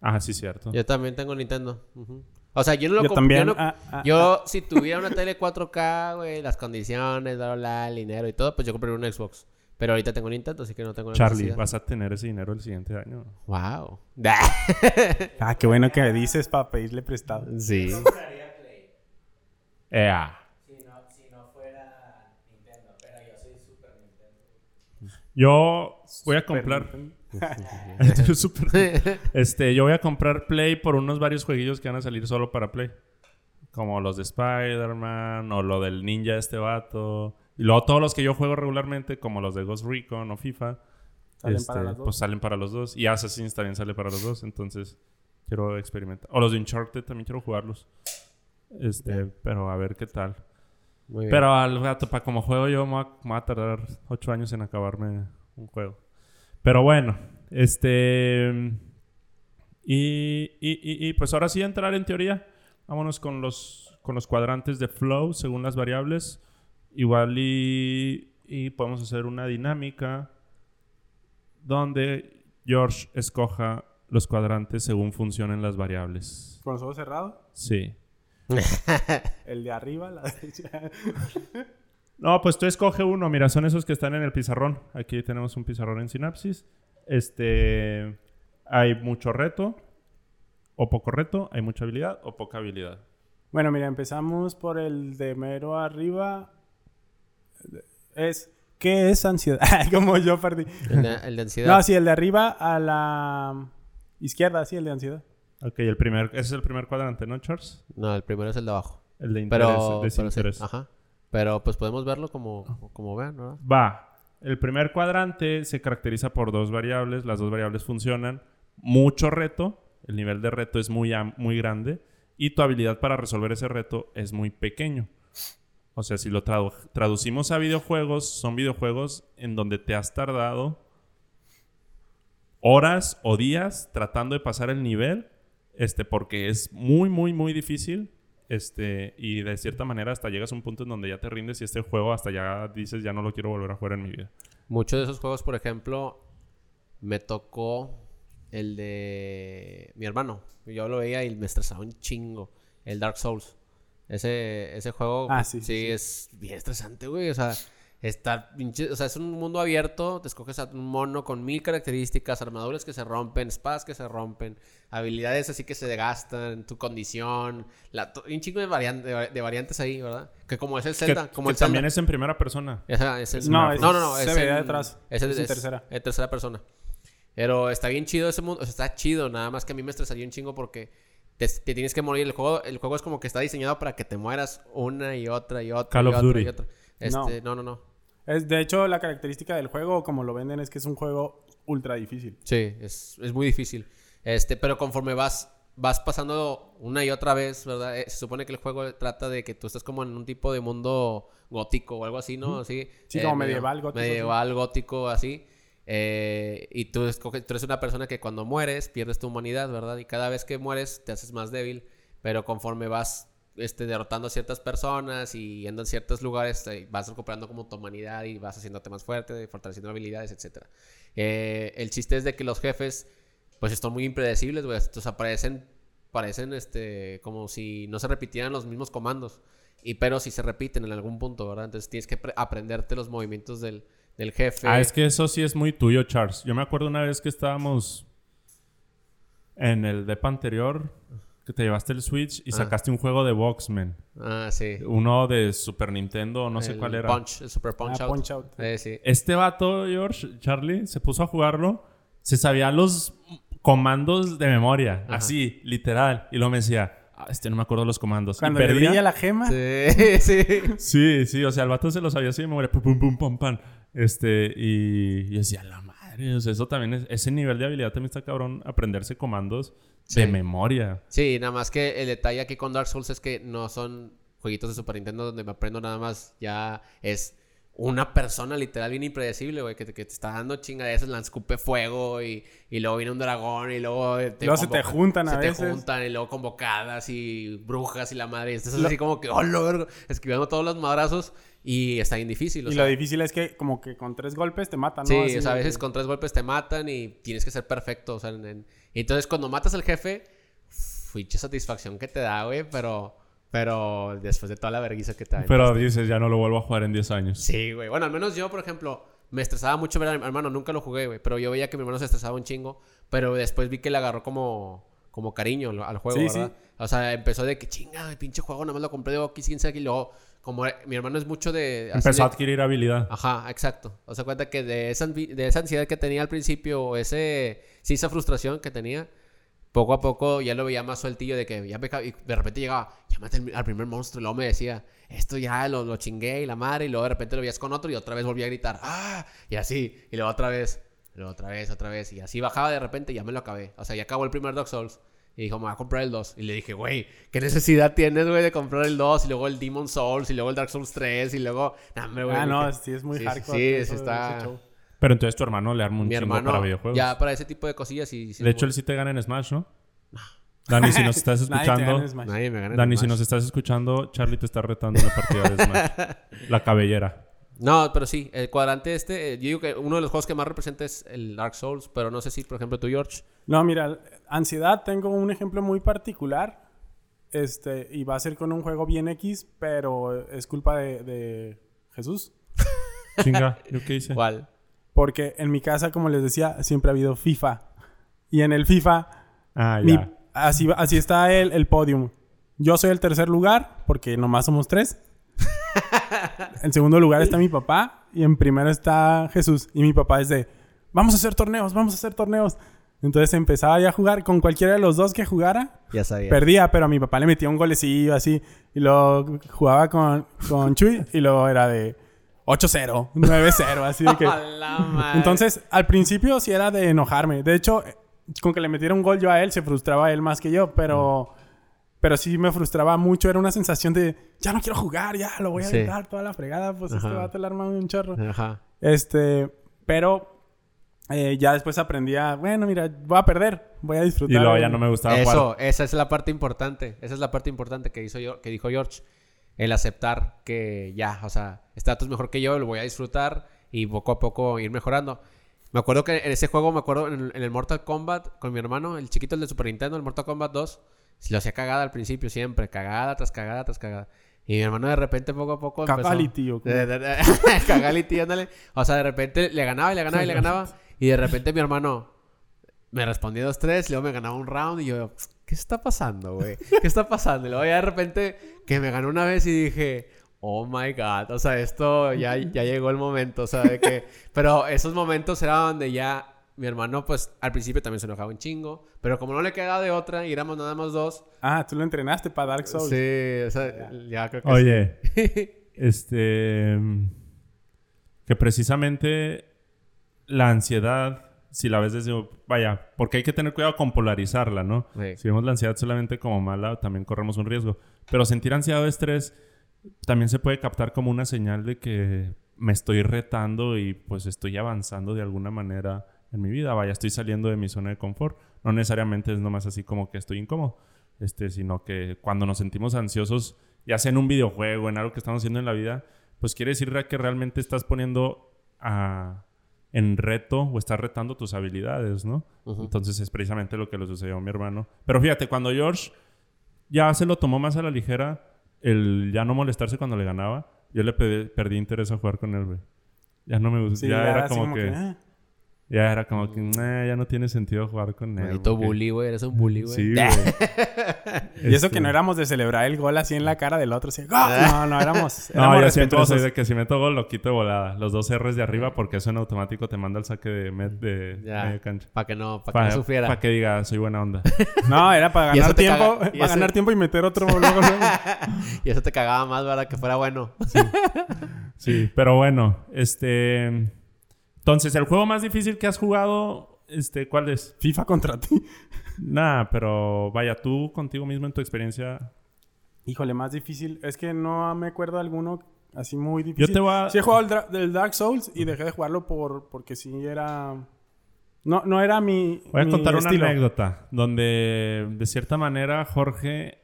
Ah, sí, cierto. Yo también tengo Nintendo. Ujú. O sea, yo no lo Yo también. Yo, ah, ah, ah. si tuviera una tele 4K, güey, las condiciones, bla, bla, el dinero y todo, pues yo compraría un Xbox. Pero ahorita tengo Nintendo, así que no tengo Charlie, vas a tener ese dinero el siguiente año. Wow. ah, qué bueno que me dices para pedirle prestado. Sí. Yo compraría Play. Eh, si, no, fuera Nintendo, pero yo soy Super Nintendo. Yo voy a comprar. Super- este, yo voy a comprar Play por unos varios jueguillos que van a salir solo para Play. Como los de Spider-Man o lo del ninja este vato. Y luego todos los que yo juego regularmente, como los de Ghost Recon o FIFA, Salen este, para las dos. pues salen para los dos. Y Assassin's también sale para los dos. Entonces, quiero experimentar. O los de Uncharted también quiero jugarlos. Este, pero a ver qué tal. Muy bien. Pero al rato, para como juego yo, me voy, a, me voy a tardar ocho años en acabarme un juego. Pero bueno, este... Y, y, y, y, pues ahora sí entrar en teoría. Vámonos con los, con los cuadrantes de flow según las variables. Igual y, y podemos hacer una dinámica donde George escoja los cuadrantes según funcionen las variables. Con los ojos cerrados. Sí. El de arriba, la derecha. No, pues tú escoge uno. Mira, son esos que están en el pizarrón. Aquí tenemos un pizarrón en Synapsis. Este. Hay mucho reto o poco reto. Hay mucha habilidad o poca habilidad. Bueno, mira, empezamos por el de mero arriba. Es. ¿Qué es ansiedad? Como yo perdí. El de, el de ansiedad. No, sí, el de arriba a la izquierda, sí, el de ansiedad. Ok, el primer, ese es el primer cuadrante, ¿no, Charles? No, el primero es el de abajo. El de interés. Pero, de pero sí, ajá. Pero pues podemos verlo como, como vean, ¿verdad? Va. El primer cuadrante se caracteriza por dos variables. Las dos variables funcionan. Mucho reto. El nivel de reto es muy, muy grande. Y tu habilidad para resolver ese reto es muy pequeño. O sea, si lo tradu- traducimos a videojuegos, son videojuegos en donde te has tardado horas o días tratando de pasar el nivel. Este, porque es muy, muy, muy difícil. Este, y de cierta manera hasta llegas a un punto en donde ya te rindes y este juego hasta ya dices ya no lo quiero volver a jugar en mi vida. Muchos de esos juegos, por ejemplo, me tocó el de mi hermano. Yo lo veía y me estresaba un chingo. El Dark Souls. Ese, ese juego Ah, sí, sí, sí, sí. es bien estresante, güey. O sea, está o sea, es un mundo abierto. Te escoges a un mono con mil características, armaduras que se rompen, espadas que se rompen, habilidades así que se desgastan, tu condición, la, un chingo de, de, va- de variantes ahí, ¿verdad? Que como es el Zelda, que como que el Zelda. también es en primera persona. Ajá, es el- No, no, es- no, no, se es en- detrás. Es, el- Es en es- tercera. en tercera persona. Pero está bien chido ese mundo. O sea, está chido. Nada más que a mí me estresaría un chingo porque te, te tienes que morir. El juego, el juego es como que está diseñado para que te mueras una y otra y otra. Call y of otra Duty. y otra. Este, no, no, no. Es, de hecho, la característica del juego, como lo venden, es que es un juego ultra difícil. Sí, es, es muy difícil. Este, pero conforme vas, vas pasando una y otra vez, ¿verdad? Eh, se supone que el juego trata de que tú estás como en un tipo de mundo gótico o algo así, ¿no? Así, Sí, eh, como medieval, gótico, Medieval, gótico, así. Eh, y tú, escoges- tú eres una persona que cuando mueres pierdes tu humanidad, ¿verdad? Y cada vez que mueres te haces más débil, pero conforme vas este, derrotando a ciertas personas y yendo a ciertos lugares, eh, vas recuperando como tu humanidad y vas haciéndote más fuerte, fortaleciendo habilidades, etcétera. Eh, el chiste es de que los jefes, pues, están muy impredecibles, güey. Entonces aparecen, parecen, este, como si no se repitieran los mismos comandos. Y pero si se repiten en algún punto, ¿verdad? Entonces tienes que pre- aprenderte los movimientos del, del jefe. Ah, es que eso sí es muy tuyo, Charles. Yo me acuerdo una vez que estábamos en el depa anterior, que te llevaste el Switch y Ah. sacaste un juego de Boxman. Ah, sí. Uno de Super Nintendo, no sé cuál era. Punch, el Super Punch Ah, Out. Punch Out. Eh, sí. Este vato, George, Charlie, se puso a jugarlo. Se sabía los comandos de memoria. Ajá. Así, literal. Y luego me decía, ah, este no me acuerdo los comandos. Cuando y perdía. la gema. Sí, sí. Sí, sí, o sea, el vato se lo sabía así de memoria, pum, pum, pum, pam, pam. Este, y yo decía, la madre, o sea, eso también es, ese nivel de habilidad también está cabrón, aprenderse comandos de memoria. Sí, nada más que el detalle aquí con Dark Souls es que no son jueguitos de Super Nintendo donde me aprendo nada más. Ya es una persona literal bien impredecible, güey, que, te- que te está dando chingaderas, la escupe fuego y, y luego viene un dragón y luego... Te Luego se te juntan a se veces. te juntan y luego convocadas y brujas y la madre. Y estás Lo- así como que, oh, lo vergo", esquivando todos los madrazos y está bien difícil. o Y sea. lo difícil es que como que con tres golpes te matan, ¿no? Sí, Así o sea, a veces que- con tres golpes te matan y tienes que ser perfecto. O sea, en- en- entonces cuando matas al jefe, fuiche satisfacción que te da, güey, pero, pero después de toda la vergüenza que te da. Pero dices, ya no lo vuelvo a jugar en 10 años. Sí, güey. Bueno, al menos yo, por ejemplo, me estresaba mucho ver a mi hermano. Nunca lo jugué, güey. Pero yo veía que mi hermano se estresaba un chingo. Pero después vi que le agarró como, como cariño al juego, Sí, ¿verdad? O sea, empezó de que chinga, güey, pinche juego, nada más lo compré de Oki, quién sabe qué", Y luego, como eh, mi hermano es mucho de... Empezó a adquirir habilidad. Ajá, exacto. O sea, cuenta que de esa, de esa ansiedad que tenía al principio, o ese, sí, esa frustración que tenía, poco a poco ya lo veía más sueltillo de que ya me, y de repente llegaba, maté al, primer monstruo, y luego me decía, esto ya lo, lo chingué y la madre, y luego de repente lo veías con otro y otra vez volvía a gritar, ¡ah! Y así, y luego otra vez, y luego otra vez, otra vez, y así bajaba de repente y ya me lo acabé. O sea, ya acabó el primer Dark Souls. Y dijo, me voy a comprar el 2. Y le dije, güey, ¿qué necesidad tienes, güey, de comprar el 2? Y luego el Demon Souls, y luego el Dark Souls 3, y luego... Nah, hombre, güey, Ah, no, dije, sí es muy sí, hardcore. sí, eso- sí está-. Pero entonces tu hermano le arma un mi chingo hermano, para videojuegos. ya para ese tipo de cosillas y... de hecho, él sí te gana en Smash, ¿no? Dani, si nos estás escuchando... Nadie me gana en Dani, si nos estás escuchando, Charlie te está retando una partida de Smash. La cabellera. No, pero sí, el cuadrante este, eh, yo digo que uno de los juegos que más representa es el Dark Souls, pero no sé si, por ejemplo, tú, George. No, mira, ansiedad, tengo un ejemplo muy particular. Este, y va a ser con un juego bien X, pero es culpa de, de Jesús. Chinga, ¿yo qué hice? ¿Cuál? Porque en mi casa, como les decía, siempre ha habido FIFA. Y en el FIFA, Ah, mi- así, así está el, el podium. Yo soy el tercer lugar, porque nomás somos tres. en segundo lugar está mi papá. Y en primero está Jesús. Y mi papá es de, vamos a hacer torneos, vamos a hacer torneos. Entonces empezaba ya a jugar con cualquiera de los dos que jugara. Ya sabía. Perdía, pero a mi papá le metía un golecillo así. Y luego jugaba con, con Chuy. Y luego era de 8-0, 9-0, así de que... A. Entonces, al principio sí era de enojarme. De hecho, con que le metiera un gol yo a él, se frustraba él más que yo, pero... Pero sí me frustraba mucho. Era una sensación de... Ya no quiero jugar, ya lo voy a Sí. dar toda la fregada. Pues este Ajá. vato le arma un chorro. Ajá. Este... Pero... eh, ya después aprendí a... Bueno, mira, voy a perder. Voy a Y disfrutar. luego ya no me gustaba jugar. Eso, esa es la parte importante. Esa es la parte importante que, hizo yo, que dijo George. El aceptar que ya, o sea, este dato es mejor que yo, lo voy a disfrutar y poco a poco ir mejorando. Me acuerdo que en ese juego, me acuerdo en el, en el Mortal Kombat con mi hermano, el chiquito, el de Super Nintendo, el Mortal Kombat 2, se lo hacía cagada al principio siempre, cagada tras cagada tras cagada. Y mi hermano de repente poco a poco empezó... Cagality, o como- De- de- de- Cagality, ándale. O sea, de repente le ganaba y le ganaba y le ganaba. Y de repente mi hermano me respondía dos, tres, luego me ganaba un round y yo, ¿qué está pasando, güey? ¿Qué está pasando? Y luego ya de repente que me ganó una vez y dije, oh my god, o sea, esto ya, ya llegó el momento, o sea, de que... Pero esos momentos eran donde ya mi hermano, pues al principio también se enojaba un chingo, pero como no le quedaba de otra y éramos nada más dos, Ah, tú lo entrenaste para Dark Souls. sí, o sea, ya creo que Oye, sí. este... Que precisamente la ansiedad, si la ves desde... Vaya, porque hay que tener cuidado con polarizarla, ¿no? Sí. Si vemos la ansiedad solamente como mala, también corremos un riesgo. Pero sentir ansiedad o estrés también se puede captar como una señal de que me estoy retando y pues estoy avanzando de alguna manera en mi vida. Vaya, estoy saliendo de mi zona de confort. No necesariamente es nomás así como que estoy incómodo, este, sino que cuando nos sentimos ansiosos, ya sea en un videojuego, en algo que estamos haciendo en la vida, pues quiere decir que realmente estás poniendo a- en reto o estás retando tus habilidades, ¿no? Entonces es precisamente lo que le sucedió a mi hermano. Pero fíjate, cuando George ya se lo tomó más a la ligera, el ya no molestarse cuando le ganaba, yo le pe- perdí interés a jugar con él, güey. Ya no me gusta. Sí, ya era como, que, ah. Ya era como que, "Nah, ya no tiene sentido jugar con él. Maldito porque- bully, güey, eres un bully, güey. Sí, güey. Y eso Este, que no éramos de celebrar el gol así en la cara del otro. Así, ¡Gol! No, no, éramos, No, yo siempre soy de que si meto gol lo quito de volada. Los dos R's de arriba porque eso en automático te manda el saque de, met de media cancha. Para que no, para que Para no sufriera. que diga, soy buena onda. No, era para ganar tiempo, caga- para ganar tiempo y meter otro luego, luego. y eso te cagaba más, ¿verdad? Que fuera bueno. Sí, pero bueno, este... Entonces, ¿el juego más difícil que has jugado, este, cuál es? FIFA contra ti. Nah, pero vaya, tú contigo mismo en tu experiencia... Híjole, más difícil. Es que no me acuerdo de alguno así muy difícil. Yo te voy a... Sí he jugado el, Dark Souls y dejé de jugarlo por porque sí era... No, no era mi Voy a mi contar estilo. una anécdota donde, de cierta manera, Jorge...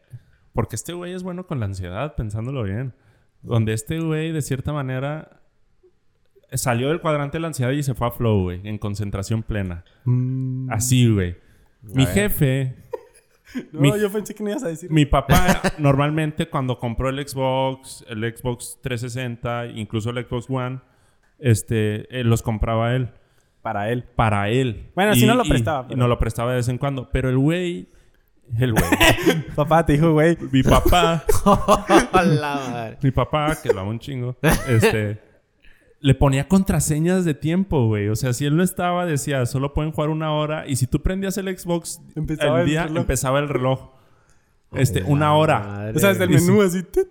Porque este güey es bueno con la ansiedad, pensándolo bien. Donde este güey, de cierta manera, salió del cuadrante de la ansiedad y se fue a flow, güey, en concentración plena. Mm. Así, güey. Mi jefe, No, mi- yo pensé que no ibas a decir. mi papá, normalmente cuando compró el Xbox, el Xbox 360, incluso el Xbox One, este, eh, los compraba él. Para él. para él. Bueno, sí no lo prestaba, Y, pero- no lo prestaba de vez en cuando. Pero el güey El güey. Papá te dijo, güey. Mi papá, mi papá, que lo amo un chingo, este, le ponía contraseñas de tiempo, güey. O sea, si él no estaba, decía, solo pueden jugar una hora. Y si tú prendías el Xbox Empezaba el día, reloj. empezaba el reloj. Este, una hora. madre, O sea, desde el menú así. tit.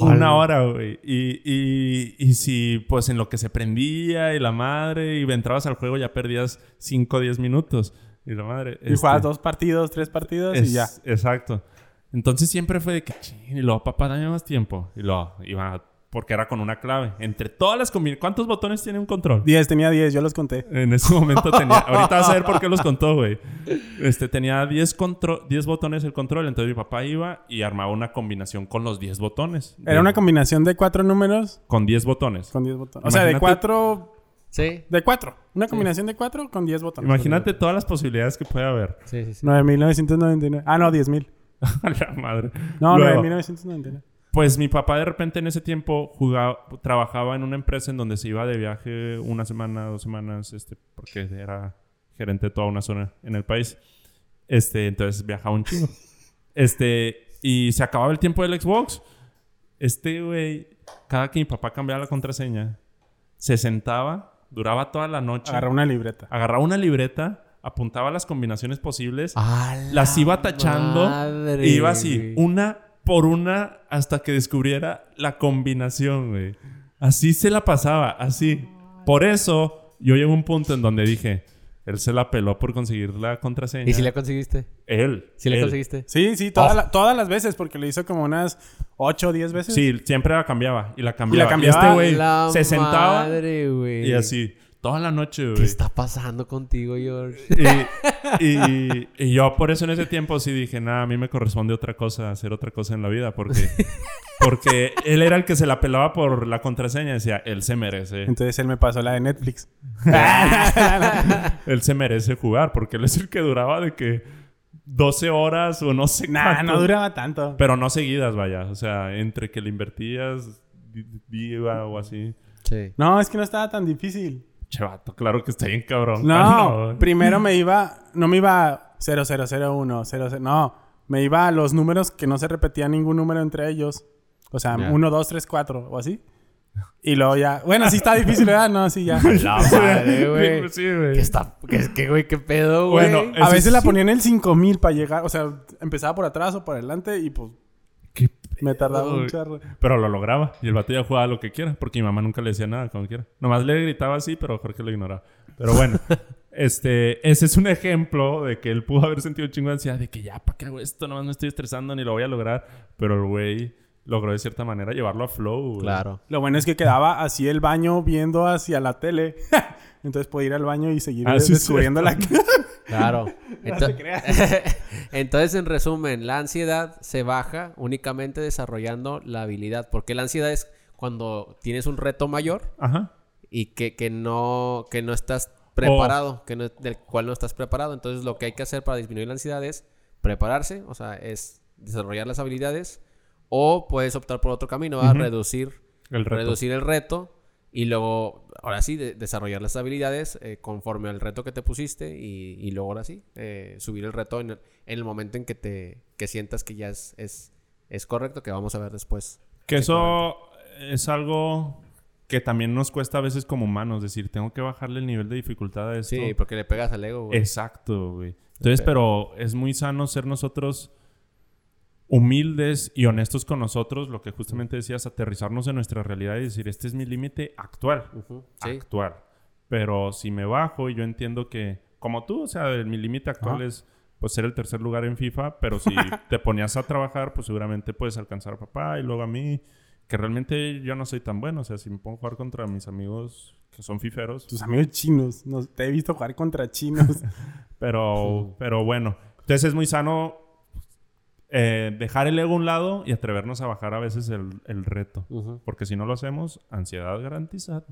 Una hora, güey. Y, y, y si, pues, en lo que se prendía y la madre, y entrabas al juego, ya perdías 5 o 10 minutos. Y la madre. Y jugabas dos partidos, tres partidos y ya. Exacto. Entonces siempre fue de que, "Chin", y luego, papá, dame más tiempo. Y luego iba, porque era con una clave. Entre todas las combinaciones. ¿Cuántos botones tiene un control? 10, tenía 10, yo los conté. En ese momento tenía. Ahorita vas a ver por qué los contó, güey. Este, tenía 10, contro- 10 botones el control. Entonces mi papá iba y armaba una combinación con los 10 botones. Era De- una combinación de cuatro números Con 10 botones. con 10 botones. O sea, de cuatro. Sí, De cuatro. Una combinación de cuatro con 10 botones. Imagínate todas las posibilidades que puede haber. sí, sí. sí. 9.999. Ah, no, 10.000. A la madre. No, Luego, 9.999. Pues mi papá de repente en ese tiempo jugaba, trabajaba en una empresa en donde se iba de viaje una semana, dos semanas, este, porque era gerente de toda una zona en el país. Este, entonces viajaba un chingo. Este, y se acababa el tiempo del Xbox. Este güey, cada que mi papá cambiaba la contraseña, se sentaba, duraba toda la noche, Agarra una libreta. agarraba una libreta, apuntaba las combinaciones posibles las la iba tachando madre, y iba así, una por una hasta que descubriera la combinación, güey. Así se la pasaba, así. Por eso yo llegué a un punto en donde dije, él se la peló por conseguir la contraseña. ¿Y si le conseguiste? Él. ¿Si él. conseguiste? Sí, sí, toda Oh. la- todas las veces, porque le hizo como unas 8 o 10 veces. Sí, siempre la cambiaba y la cambiaba. Y, cambiaba. este güey La se sentaba y así, toda la noche, ¿Qué güey. está pasando contigo, George? Y, y- y yo por eso en ese tiempo sí dije, nada, a mí me corresponde otra cosa, hacer otra cosa en la vida, porque, porque él era el que se la pelaba por la contraseña, decía, él se merece, Entonces él me pasó la de Netflix. él se merece jugar, porque él es el que duraba de que 12 horas o no sé nah, cuánto. no duraba tanto. Pero no seguidas, vaya, o sea, entre que le invertías, viva o así. Sí. No, es que no estaba tan difícil. Chevato, claro que está bien cabrón. No, Ah, primero me iba, no me iba 0001, 00, no, me iba a los números que no se repetía ningún número entre ellos. O sea, Ya. 1, 2, 3, 4 o así. Y luego ya, bueno, sí está difícil, ¿verdad? No, sí ya. La madre, güey. Sí, güey. ¿Qué está? ¿Qué, qué, güey? ¿Qué pedo, güey? Bueno, A veces la sí. ponía en el 5000 para llegar, o sea, empezaba por atrás o por adelante y pues ¿Qué me tardaba un charro. Pero lo lograba. Y el vato ya jugaba lo que quiera. Porque mi mamá nunca le decía nada como quiera. Nomás le gritaba así, pero Jorge lo ignoraba. Pero bueno. este... Ese es un ejemplo de que él pudo haber sentido un chingo de ansiedad. De que ya, ¿para qué hago esto? Nomás me estoy estresando ni lo voy a lograr. Pero el güey logró de cierta manera llevarlo a flow. güey. Claro. Lo bueno es que quedaba así el baño viendo hacia la tele. Entonces podía ir al baño y seguir Ah, sí, descubriendo la Claro. Ento- se crea. Entonces, en resumen, la ansiedad se baja únicamente desarrollando la habilidad. Porque la ansiedad es cuando tienes un reto mayor Ajá. y que, que no, que no estás preparado, que no- del cual no estás preparado. Entonces, lo que hay que hacer para disminuir la ansiedad es prepararse, o sea, es desarrollar las habilidades. O puedes optar por otro camino, a reducir El reto. reducir el reto y luego, ahora sí, de- desarrollar las habilidades eh, conforme al reto que te pusiste y, y luego ahora sí, eh, subir el reto en el, en el momento en que te que sientas que ya es, es, es correcto, que vamos a ver después. Que eso es algo que también nos cuesta a veces como humanos. Decir, tengo que bajarle el nivel de dificultad a esto. Sí, porque le pegas al ego, güey. Exacto, güey. Entonces, pero es muy sano ser nosotros humildes y honestos con nosotros, lo que justamente decías, aterrizarnos en nuestra realidad y decir, este es mi límite actual, Sí, actual. Pero si me bajo y yo entiendo que, como tú, o sea, mi límite actual es pues ser el tercer lugar en FIFA, pero si te ponías a trabajar, pues seguramente puedes alcanzar a papá y luego a mí, que realmente yo no soy tan bueno, o sea, si me pongo a jugar contra mis amigos que son fiferos, Tus amigos chinos. No, te he visto jugar contra chinos. Pero, pero bueno. Entonces es muy sano eh, dejar el ego a un lado y atrevernos a bajar a veces el, el reto. Porque si no lo hacemos, ansiedad garantizada.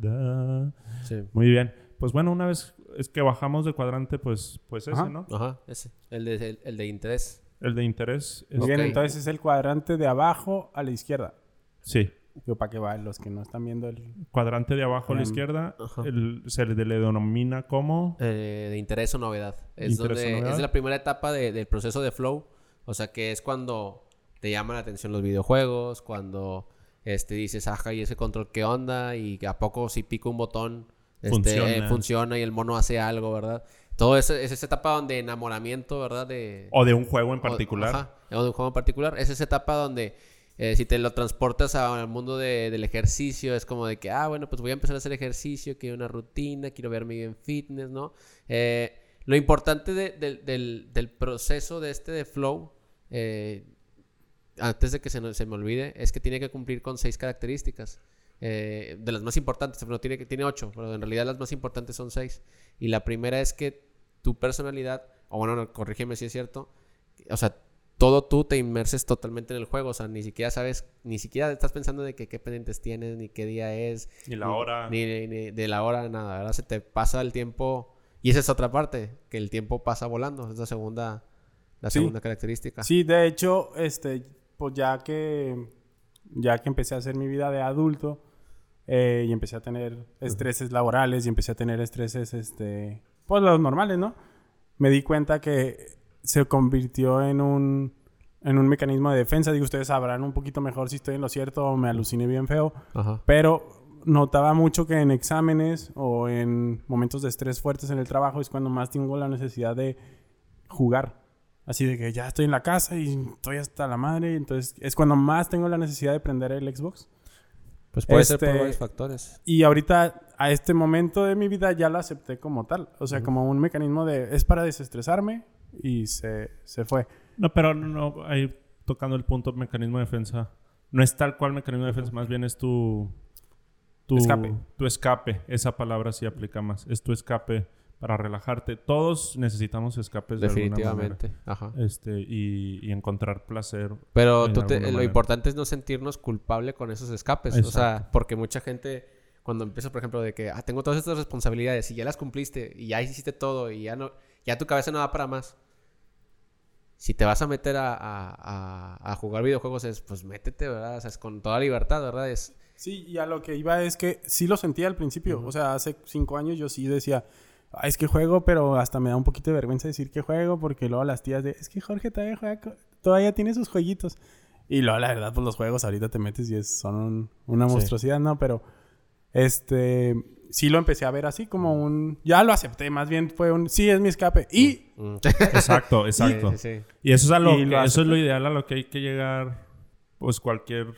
sí. Muy bien. Pues bueno, una vez es que bajamos de cuadrante, pues, pues ese, Ajá. ¿no? Ajá, ese. El de, el, el de interés. El de interés. es- Muy bien, entonces es el cuadrante de abajo a la izquierda. Sí. Yo para que va los que no están viendo el... Cuadrante de abajo a la Em, izquierda. el- se le, le denomina como... Eh, de interés o novedad. Es, Interés o donde, novedad. es la primera etapa de- del proceso de flow, O sea, que es cuando te llaman la atención los videojuegos, cuando este, dices, ajá, ¿y ese control qué onda? Y a poco si pico un botón, este, Funciona. eh, funciona y el mono hace algo, ¿verdad? Todo eso es esa etapa donde enamoramiento, ¿verdad? De, O de un juego en o- particular. ajá, o de un juego en particular. Es esa etapa donde eh, si te lo transportas al mundo de- del ejercicio, es como de que, ah, bueno, pues voy a empezar a hacer ejercicio, quiero una rutina, quiero verme bien fitness, ¿no? Eh, lo importante de- del- del, del proceso de este de flow, eh, antes de que se, se me olvide, es que tiene que cumplir con seis características. eh, de las más importantes, pero tiene, tiene ocho, pero en realidad las más importantes son seis. Y la primera es que tu personalidad, o bueno, no, corrígeme si es cierto, o sea, todo tú te inmerses totalmente en el juego, o sea, ni siquiera sabes, ni siquiera estás pensando de que qué pendientes tienes, ni qué día es, Ni la hora. ni, ni- ni de la hora, nada, ¿verdad? Se te pasa el tiempo, y esa es otra parte, que el tiempo pasa volando, es la segunda, la Sí. segunda característica. Sí, de hecho, este, pues ya que, ya que empecé a hacer mi vida de adulto eh, y empecé a tener estreses laborales y empecé a tener estreses, este, pues los normales, ¿no? Me di cuenta que se convirtió en un, en un mecanismo de defensa. Digo, ustedes sabrán un poquito mejor si estoy en lo cierto o me aluciné bien feo. Ajá. Pero notaba mucho que en exámenes o en momentos de estrés fuertes en el trabajo es cuando más tengo la necesidad de jugar. Así de que ya estoy en la casa y estoy hasta la madre. Entonces es cuando más tengo la necesidad de prender el Xbox. Pues puede ser por Este- varios factores. Y ahorita, a este momento de mi vida, ya lo acepté como tal. O sea, como un mecanismo de... Es para desestresarme y se, se fue. No, pero no, no, ahí tocando el punto mecanismo de defensa. No es tal cual mecanismo de defensa, más bien es tu... Tu Escape. Tu escape. Esa palabra sí aplica más. Es tu escape para relajarte. Todos necesitamos escapes de alguna manera. Definitivamente. Ajá. Este, y, y encontrar placer. Pero tú te- lo importante es no sentirnos culpable con esos escapes. O sea, porque mucha gente, cuando empieza, por ejemplo, de que ah, tengo todas estas responsabilidades y ya las cumpliste y ya hiciste todo y ya no, ya tu cabeza no da para más. Si te vas a meter a, a- a- a jugar videojuegos, es pues métete, ¿verdad? O sea, es con toda libertad, ¿verdad? Es, Sí, y a lo que iba es que sí lo sentía al principio. O sea, hace cinco años yo sí decía, "Ay, es que juego, pero hasta me da un poquito de vergüenza decir que juego, porque luego las tías de, es que Jorge todavía juega, todavía tiene sus jueguitos. Y luego, la verdad, pues los juegos ahorita te metes y es, son un- una Sí. monstruosidad, ¿no? Pero, este, sí lo empecé a ver así como un, ya lo acepté, más bien fue un, sí, es mi escape. Y, mm, Exacto, exacto. sí, sí, sí. Y eso es, a lo Y que- lo eso es lo ideal a lo que hay que llegar, pues cualquier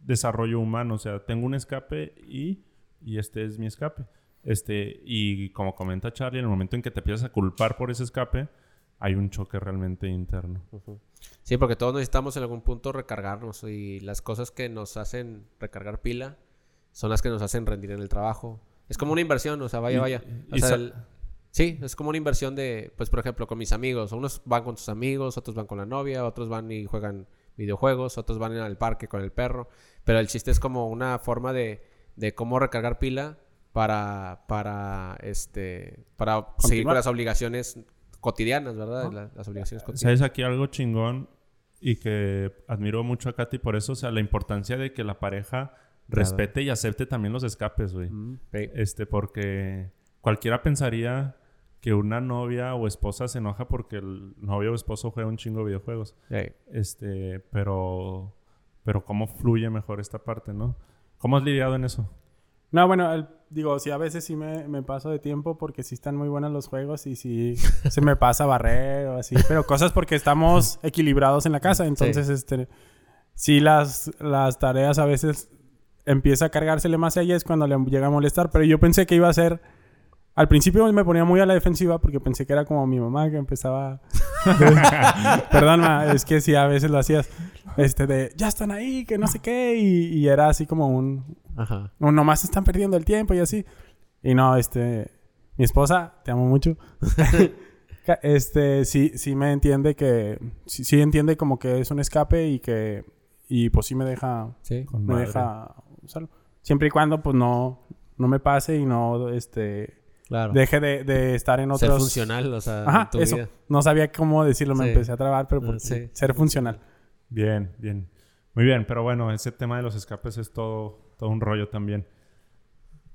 desarrollo humano. O sea, tengo un escape y, y este es mi escape. Este, y como comenta Charlie, en el momento en que te empiezas a culpar por ese escape, hay un choque realmente interno. Sí, porque todos necesitamos en algún punto recargarnos y las cosas que nos hacen recargar pila son las que nos hacen rendir en el trabajo. Es como una inversión, o sea, vaya, Y- vaya. O sea, el- sí, es como una inversión de, pues, por ejemplo, con mis amigos. Unos van con sus amigos, otros van con la novia, otros van y juegan videojuegos, otros van al parque con el perro. Pero el chiste es como una forma de, de cómo recargar pila para, para, este, para seguir con las obligaciones cotidianas, ¿verdad? La- las obligaciones cotidianas. ¿Sabes aquí algo chingón? Y que admiro mucho a Katy por eso, o sea, la importancia de que la pareja respete y acepte también los escapes, güey. Sí. Este, porque cualquiera pensaría que una novia o esposa se enoja porque el novio o esposo juega un chingo de videojuegos. Este, pero, pero cómo fluye mejor esta parte, ¿no? ¿Cómo has lidiado en eso? No, bueno, el- digo, sí, a veces sí me, me paso de tiempo porque sí están muy buenos los juegos y sí se me pasa barrer o así. Pero cosas porque estamos equilibrados en la casa. Entonces, este, sí las, las tareas a veces empieza a cargársele más a ella es cuando le llega a molestar. Pero yo pensé que iba a ser... Al principio me ponía muy a la defensiva porque pensé que era como mi mamá que empezaba... Perdón, ma, es que sí, a veces lo hacías. Este de, ya están ahí, que no sé qué. Y, y era así como un, Ajá. no, nomás están perdiendo el tiempo y así. Y no, este, mi esposa, te amo mucho. Este, sí, sí me entiende que, sí, sí entiende como que es un escape y que, y pues sí me deja, Sí. Con me madre. deja usarlo. Siempre y cuando pues no, no me pase y no, este, Claro. deje de, de estar en Ser otros... funcional, o sea, Ajá, en tu eso. vida. No sabía cómo decirlo, me Sí. empecé a trabar, pero pues, sí. ser funcional. Bien, bien. Muy bien, pero bueno, ese tema de los escapes es todo, todo un rollo también.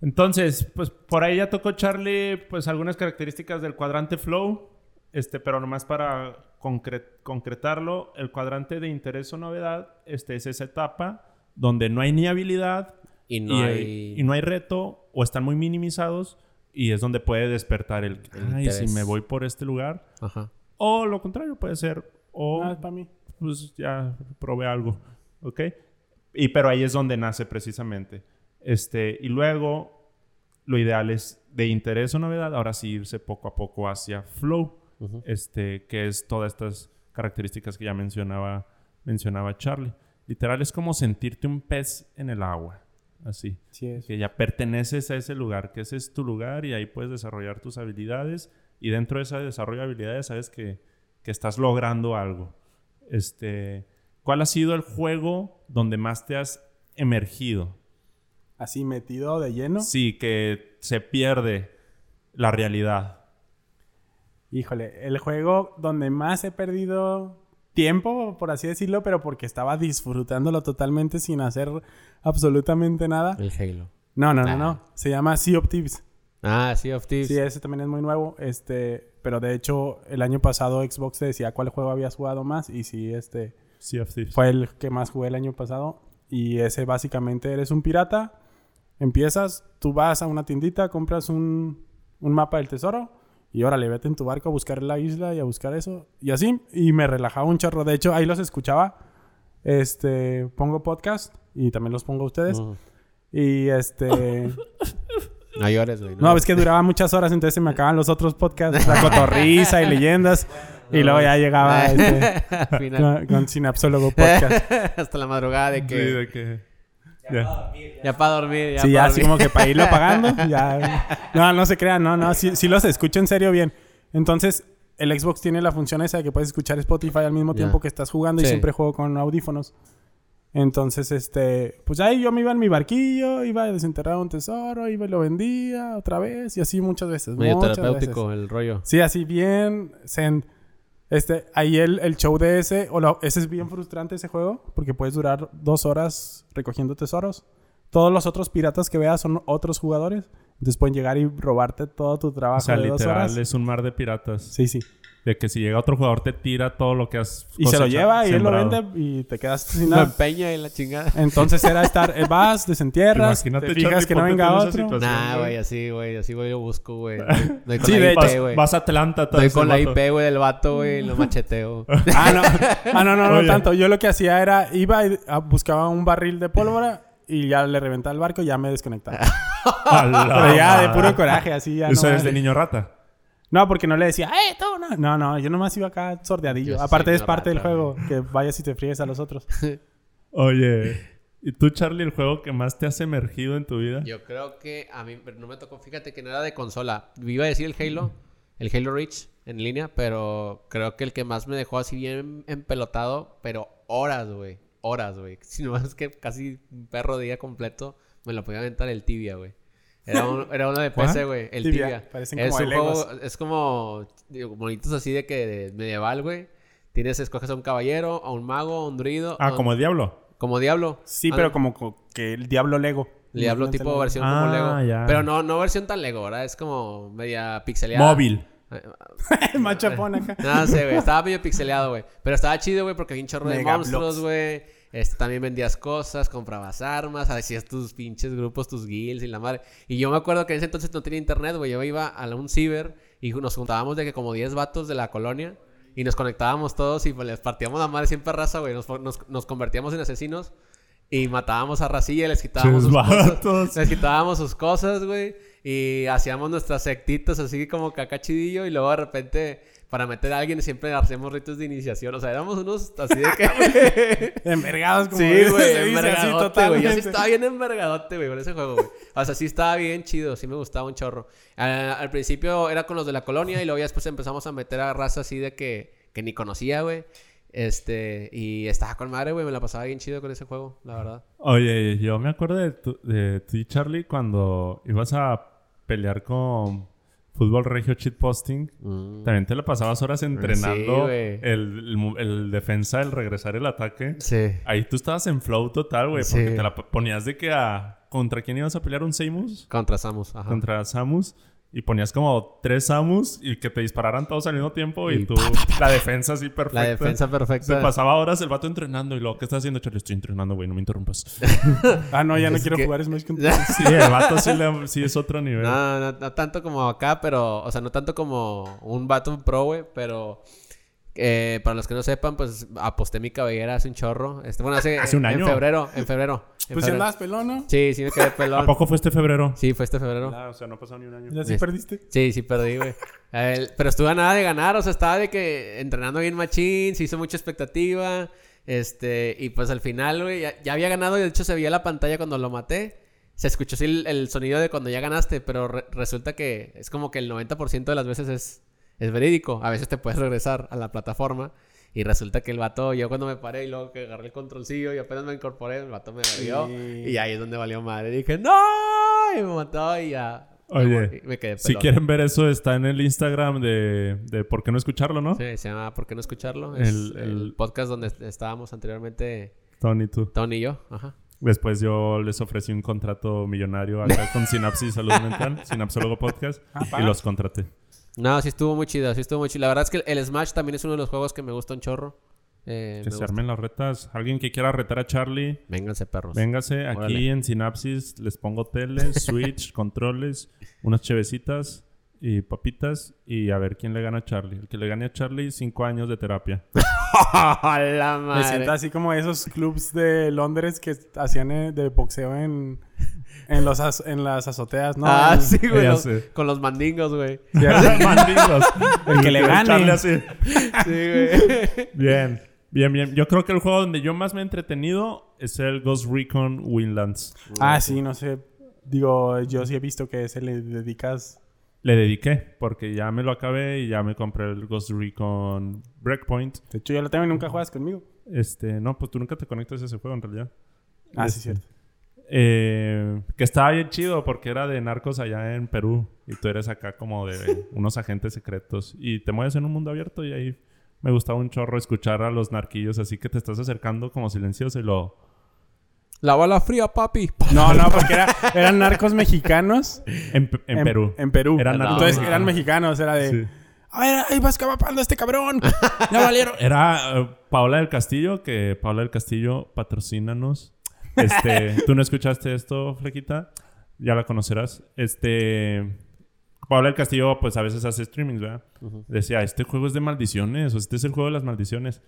Entonces, pues por ahí ya tocó Charlie, pues algunas características del cuadrante flow. Este, pero nomás para concre- concretarlo, el cuadrante de interés o novedad, este es esa etapa donde no hay ni habilidad Y no y, hay... y no hay reto o están muy minimizados y es donde puede despertar el, El ay, si me voy por este lugar. Ajá. O lo contrario, puede ser, o Ah, para mí. pues ya probé algo, ¿ok? Y pero ahí es donde nace precisamente. Este, y luego, lo ideal es de interés o novedad, ahora sí irse poco a poco hacia flow, este, que es todas estas características que ya mencionaba, mencionaba Charlie. Literal es como sentirte un pez en el agua, así. Sí es. Que ya perteneces a ese lugar, que ese es tu lugar y ahí puedes desarrollar tus habilidades y dentro de ese desarrollo de habilidades sabes que, que estás logrando algo. Este, ¿Cuál ha sido el juego donde más te has emergido? Así metido de lleno. Sí, que se pierde la realidad. Híjole, el juego donde más he perdido tiempo, por así decirlo, pero porque estaba disfrutándolo totalmente sin hacer absolutamente nada. El Halo. No, no, no, Ah. no. Se llama Sea of Thieves. Ah, Sea of Thieves. Sí, ese también es muy nuevo. Este, pero de hecho, el año pasado Xbox te decía cuál juego habías jugado más. Y sí, este Sea of Thieves. fue el que más jugué el año pasado. Y ese básicamente eres un pirata. Empiezas, tú vas a una tiendita, compras un, un mapa del tesoro. Y órale, vete en tu barco a buscar la isla y a buscar eso. Y así. Y me relajaba un chorro. De hecho, ahí los escuchaba. Este, pongo podcast y también los pongo a ustedes. Y este. No llores, güey. No, es que duraba muchas horas, entonces se me acaban los otros podcasts, la cotorriza y leyendas. Y luego ya llegaba este, final. con, con Sinapsólogo Podcast. Hasta la madrugada de Sí, de que... Ya. Ya para dormir, ya Sí, pa' ya así dormir. como que para irlo pagando. Ya. No, no se crean, no, no, sí, sí los escucho en serio bien. Entonces, el Xbox tiene la función esa de que puedes escuchar Spotify al mismo Ya. tiempo que estás jugando y Sí. siempre juego con audífonos. Entonces, este, pues ahí yo me iba en mi barquillo, iba a desenterrar un tesoro, iba y lo vendía otra vez y así muchas veces. Medio muchas terapéutico veces. el rollo. Sí, así bien zen. Este, ahí el, el show de ese, o lo- ese es bien frustrante ese juego, porque puedes durar dos horas recogiendo tesoros. Todos los otros piratas que veas son otros jugadores. Entonces pueden llegar y robarte todo tu trabajo O sea, de dos literal horas. es un mar de piratas. Sí, sí. De que si llega otro jugador te tira todo lo que has Y se lo lleva y él lo vende y te quedas sin Lo nada. empeña y la chingada. Entonces era estar, eh, vas, desentierras, Imagínate, te fijas Charlie, que no venga otro. Nah, güey. así, güey. Así, güey, yo busco, güey. Sí, de Vas, güey. vas a Atlanta. Ese con la vato. IP, güey, del vato, güey, y lo macheteo. Ah, no. Ah, no, no, no Oye. tanto. Yo lo que hacía era, iba y ah, buscaba un barril de pólvora y ya le reventaba el barco y ya me desconectaba. Pero ya de puro coraje, así ya. Eso no, es de niño rata. No, porque no le decía, ¡eh, tú! No, no, no yo nomás iba acá sordeadillo. Yo Aparte es parte del juego, que vayas y te fríes a los otros. Oye, ¿y tú, Charlie, el juego que más te has emergido en tu vida? Yo creo que a mí pero no me tocó, fíjate que no era de consola. Iba a decir el Halo, el Halo Reach en línea, pero creo que el que más me dejó así bien empelotado, pero horas, güey. Horas, güey. Si no es que casi un perro día completo me lo podía aventar el tibia, güey. Era, un- era uno de PC, güey. El Tibia. tibia. Parecen es como un juego, es como digo, bonitos así de que de medieval, güey. Tienes, escoges a un caballero, a un mago, a un druido. Ah, un- como el diablo. como diablo. Sí, Ah, pero como co- que el Diablo Lego. el Diablo tipo Lego. versión Ah, como Lego. ya. Pero no, no versión tan Lego, ¿verdad? Es como media pixeleada. Móvil. Machapón acá. No sé, güey. Estaba medio pixeleado, güey. Pero estaba chido, güey, porque había un chorro de monstruos, güey. Este, también vendías cosas, comprabas armas, hacías tus pinches grupos, tus guilds y la madre. Y yo me acuerdo que en ese entonces no tenía internet, güey. Yo iba a un ciber y nos juntábamos de que como 10 vatos de la colonia y nos conectábamos todos y pues, les partíamos la madre siempre raza, güey. Nos, nos, nos convertíamos en asesinos y matábamos a racilla les quitábamos sus cosas. Les quitábamos sus cosas, güey. Y hacíamos nuestras sectitas así como cacachidillo. Y luego de repente, para meter a alguien, siempre hacíamos ritos de iniciación. O sea, éramos unos así de que. Envergados como sí, güey, envergadote, güey. Yo sí estaba bien envergadote, güey, con ese juego, güey. O sea, sí estaba bien chido. Sí me gustaba un chorro. Ah, al principio era con los de la colonia. Y luego ya después empezamos a meter a raza así de que, que ni conocía, güey. Este, y estaba con madre, güey. Me la pasaba bien chido con ese juego, la verdad. Oye, yo me acuerdo de, tu- de ti, Charlie, cuando ibas a pelear con Fútbol Regio Cheat Posting. Mm. También te la pasabas horas entrenando el, el mu- el defensa, el regresar el ataque. Sí. Ahí tú estabas en flow total, güey, porque Sí. te la ponías de que a... ¿Contra quién ibas a pelear? ¿Un Seimus? Contra Samus, ajá. Contra Samus. Y ponías como tres Samus y que te dispararan todos al mismo tiempo y, Y tú la defensa así perfecta. La defensa Se perfecta. pasaba horas el vato entrenando y luego, ¿qué estás haciendo, Charlie? Estoy entrenando, güey, no me interrumpas. Ah, no, ya no quiero que- jugar Smash Sí, el vato sí, le- sí es otro nivel. No, no, no tanto como acá, pero, o sea, no tanto como un vato pro, güey, pero eh, para los que no sepan, pues aposté mi cabellera hace un chorro. Este, bueno, hace, Hace un año. En febrero, en febrero. en Pues febrero. andabas pelón, ¿no? Sí, sí me quedé ¿A pelón. poco fue este febrero? Sí, fue este febrero. Ah, o sea, no pasó ni un año. Ya sí Es- perdiste. Sí, sí perdí, güey. Pero estuve a nada de ganar, o sea, estaba de que entrenando bien machín, se hizo mucha expectativa. Este, y pues al final, güey, ya, ya había ganado y de hecho se veía la pantalla cuando lo maté. Se escuchó así el, el sonido de cuando ya ganaste, pero re- resulta que es como que el 90% de las veces es, es verídico. A veces te puedes regresar a la plataforma y resulta que el vato, yo cuando me paré y luego que agarré el controlcillo y apenas me incorporé, el vato me valió. Sí. Y ahí es donde valió madre. dije, ¡No! Y me mató y ya. Oye, me quedé Si quieren ver eso, está en el Instagram de, de ¿Por qué no escucharlo, no? Sí, se llama ¿Por qué no escucharlo? Es El- el, el- podcast donde est- estábamos anteriormente Tony, tú. Tony y yo. Ajá. Después yo les ofrecí un contrato millonario acá con Sinapsis Salud Mental, Sinapsólogo Podcast, Ah, y los contraté. No, sí estuvo muy chido, sí estuvo muy chido. La verdad es que el, Smash también es uno de los juegos que me gusta un chorro. Eh, Que se gusta. armen las retas. Alguien que quiera retar a Charlie, Vénganse, perros. véngase. Aquí Órale. en Sinapsis les pongo tele, switch, controles, unas chevecitas y papitas. Y a ver quién le gana a Charlie. El que le gane a Charlie, cinco años de terapia. ¡A la Me siento así como esos clubs de Londres que hacían eh, de boxeo en, en, los az- en las azoteas, ¿no? ah, sí, güey. Los- con los mandingos, güey. Sí. Mandingos. El que le gane. Así. Sí, güey. Bien, bien, bien. Yo creo que el juego donde yo más me he entretenido es el Ghost Recon Windlands. Ah, sí, no sé. Digo, yo sí he visto que se le dedicas... Le dediqué porque ya me lo acabé y ya me compré el Ghost Recon Breakpoint. De hecho, yo lo tengo y nunca juegas conmigo. Este, no, pues tú nunca te conectas a ese juego en realidad. Ah, sí, Este, cierto. Eh, que estaba bien chido porque era de narcos allá en Perú y tú eres acá como de unos agentes secretos y te mueves en un mundo abierto y ahí me gustaba un chorro escuchar a los narquillos así que te estás acercando como silencioso y lo... La bala fría, papi. No, no, porque era- eran narcos mexicanos. En, en Perú. En Perú. Eran narcos Entonces mexicanos. eran mexicanos. Era de... Sí. A ver, ahí vas capapando a este cabrón. Ya valieron. Era eh, Paola del Castillo, que Paola del Castillo, patrocínanos. Este, ¿tú no escuchaste esto, Flequita? Ya la conocerás. Este, Paola del Castillo, pues a veces hace streamings, ¿verdad? Decía, este juego es de maldiciones, o este es el juego de las maldiciones.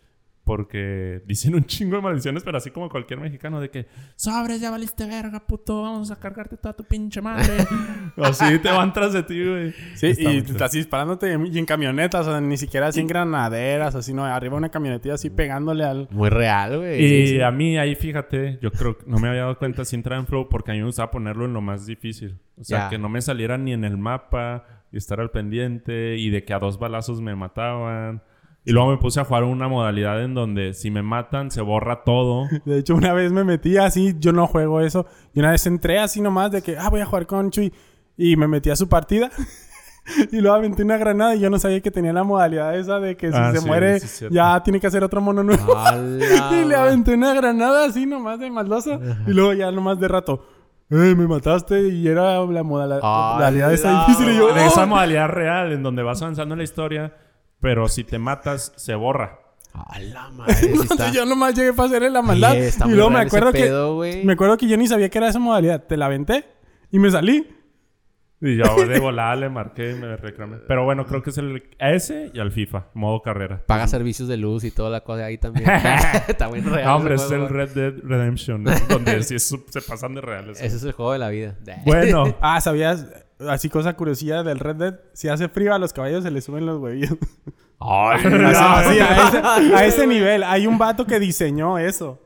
Porque dicen un chingo de maldiciones, pero así como cualquier mexicano, de que sobres, ya valiste verga, puto, vamos a cargarte toda tu pinche madre. así te van tras de ti, güey. Sí, Está y mucho. estás disparándote y en camionetas, o sea, ni siquiera así en granaderas, así, no, arriba una camionetilla así pegándole al... Muy real, güey. Y Sí, sí. a mí ahí, fíjate, yo creo que no me había dado cuenta si entraba en flow porque a mí me gustaba ponerlo en lo más difícil. O sea, que no me saliera ni en el mapa y estar al pendiente y de que a dos balazos me mataban. Y luego me puse a jugar una modalidad en donde si me matan se borra todo. De hecho, una vez me metí así, yo no juego eso, y una vez entré así nomás de que, ah, voy a jugar con Chuy, y me metí a su partida. Y luego aventé una granada y yo no sabía que tenía la modalidad esa de que si Ah, se sí, muere sí, ya tiene que hacer otro mono nuevo. Y le aventé una granada así nomás de maldoso. Y luego ya nomás de rato, ¡eh, me mataste! Y era la modala- ¡A modalidad esa la difícil. Y yo, De esa "Oh". modalidad real en donde vas avanzando en la historia, pero si te matas se borra. A la madre, sí está. Entonces yo nomás llegué para hacerle la maldad. Está y muy luego me ese acuerdo que pedo, güey. me acuerdo que yo ni sabía que era esa modalidad. Te la aventé y me salí. Y yo de volada le marqué y me reclamé. Pero bueno, creo que es el a ese y al FIFA, modo carrera. Paga servicios de luz y toda la cosa ahí también. está muy real. Ah, hombre, ese es el juego. Red Dead Redemption, ¿no? donde sí es- se pasan de reales. Ese es el juego de la vida. Bueno, Ah, ¿sabías? Así cosa curiosidad del Red Dead. Si hace frío a los caballos se les suben los huevillos. Ay, Así, así, a, ese, a ese nivel. Hay un vato que diseñó eso.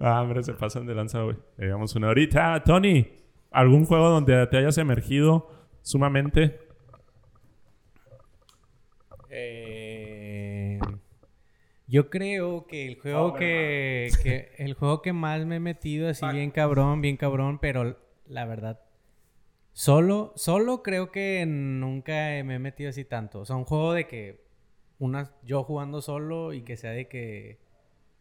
ah, hombre, se pasan de lanza, güey. Llegamos una horita. Tony, ¿algún juego donde te hayas emergido sumamente? Eh, yo creo que el juego que, que- el juego que más me he metido así bien cabrón, bien cabrón, pero la verdad solo solo creo que nunca me he metido así tanto. O sea, un juego de que una yo jugando solo y que sea de que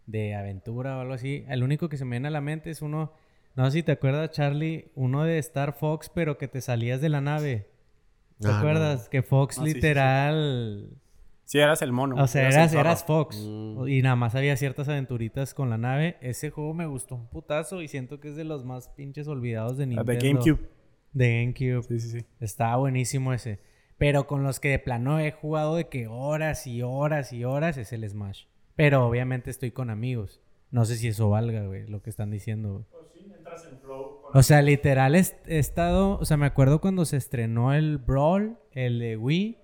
de aventura o algo así. El único que se me viene a la mente es uno, no sé si te acuerdas Charlie, uno de Star Fox, pero que te salías de la nave. ¿Te Ah, no. acuerdas? Que Fox Ah, sí, sí, sí. literal... Sí, eras el mono. O sea, eras, eras Fox. Mm. Y nada más había ciertas aventuritas con la nave. Ese juego me gustó un putazo y siento que es de los más pinches olvidados de Ah, Nintendo. De GameCube. De GameCube. Sí, sí, sí. Estaba buenísimo ese. Pero con los que de plano he jugado de que horas y horas y horas es el Smash. Pero obviamente estoy con amigos. No sé si eso valga, güey, lo que están diciendo, güey. O sea, literal he, he estado... O sea, me acuerdo cuando se estrenó el Brawl, el de Wii.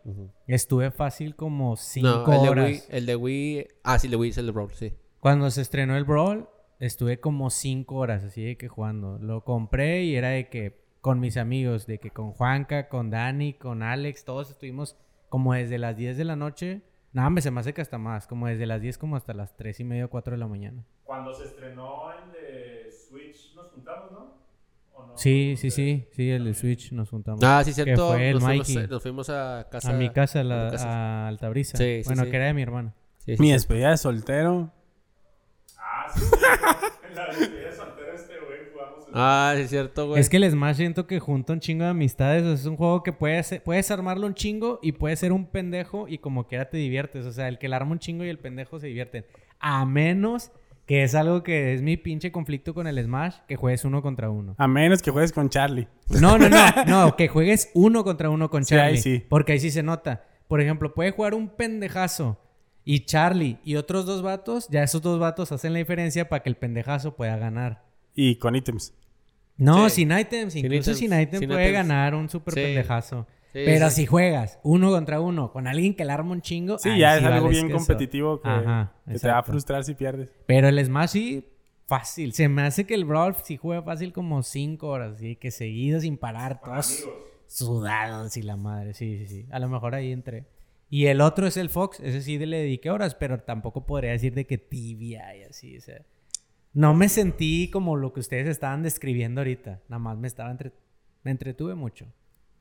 Estuve fácil como cinco No, el de horas. Wii, el de Wii. Ah, sí, el de Wii es el de Brawl, sí. Cuando se estrenó el Brawl, estuve como cinco horas así de que jugando. Lo compré y era de que con mis amigos, de que con Juanca, con Dani, con Alex, todos estuvimos como desde las 10 de la noche. Nada, me se me hace que hasta más, como desde las 10 como hasta las 3 y media, 4 de la mañana. Cuando se estrenó el de Switch, nos juntamos, ¿no? ¿O no? Sí, sí, sí, sí, el de Switch nos juntamos. Ah, sí, Que cierto. fue el nos, fuimos, nos fuimos a casa. a mi casa, a la, a Altabrisa. Sí, sí, bueno, sí. que era de mi hermana. Sí, sí, Mi sí. despedida de soltero. Ah, sí. sí. en la despedida de soltero este, güey, jugamos. el- Ah, sí, es cierto, güey. Es que el Smash siento que junta un chingo de amistades. o sea, es un juego que puedes, ser- puedes armarlo un chingo y puedes ser un pendejo y como quiera te diviertes. O sea, el que le arma un chingo y el pendejo se divierten. A menos que es algo que es mi pinche conflicto con el Smash, que juegues uno contra uno. A menos que juegues con Charlie. No, no, no, no, que juegues uno contra uno con Sí, ahí Charlie. sí. Porque ahí sí se nota. Por ejemplo, puede jugar un pendejazo y Charlie y otros dos vatos, ya esos dos vatos hacen la diferencia para que el pendejazo pueda ganar. Y con ítems. No, Sí. sin items. Sin Incluso sin items sin puede ganar un super Sí. pendejazo. Sí, Pero sí. si juegas uno contra uno con alguien que le arma un chingo. Sí, ya es algo bien queso. competitivo que, Ajá, que te va a frustrar si pierdes. Pero el Smash sí, fácil. Se me hace que el Brawl sí juega fácil como 5 horas. Así que seguido sin parar, todos sudados y la madre. Sí, sí, sí. A lo mejor ahí entré. Y el otro es el Fox. Ese sí le dediqué horas, pero tampoco podría decir de que tibia y así. O sea, no me sentí como lo que ustedes estaban describiendo ahorita. Nada más me estaba entre... Me entretuve mucho.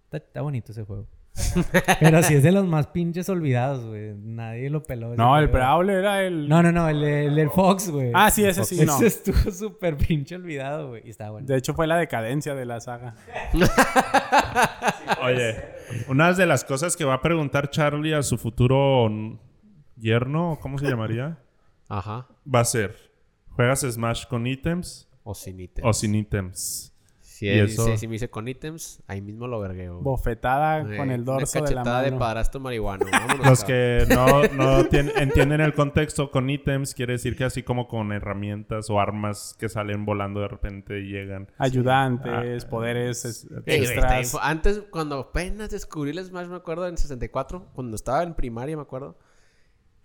Está, está bonito ese juego. pero sí es de los más pinches olvidados, güey. Nadie lo peló. ese No, el. Brawl era el... No, no, no, el, el del Fox, güey. Ah, sí, ese sí, Ese no. estuvo súper pinche olvidado, güey. Y está bueno. De hecho, fue la decadencia de la saga. Oye, una de las cosas que va a preguntar Charlie a su futuro yerno, ¿o ¿cómo se llamaría? Ajá. Va a ser, ¿juegas Smash con ítems O sin ítems. o sin ítems? Si, y él eso- dice- si me dice con ítems, ahí mismo lo vergueo. Bofetada Eh, con el dorso una de la cachetada de mano. padrastro marihuano. Vámonos, Los que no, no tien- entienden el contexto con ítems, quiere decir que así como con herramientas o armas que salen volando de repente y llegan. Ayudantes, Ah, poderes es- extras. Antes, cuando apenas descubrí el Smash, me acuerdo, en 64, cuando estaba en primaria, me acuerdo,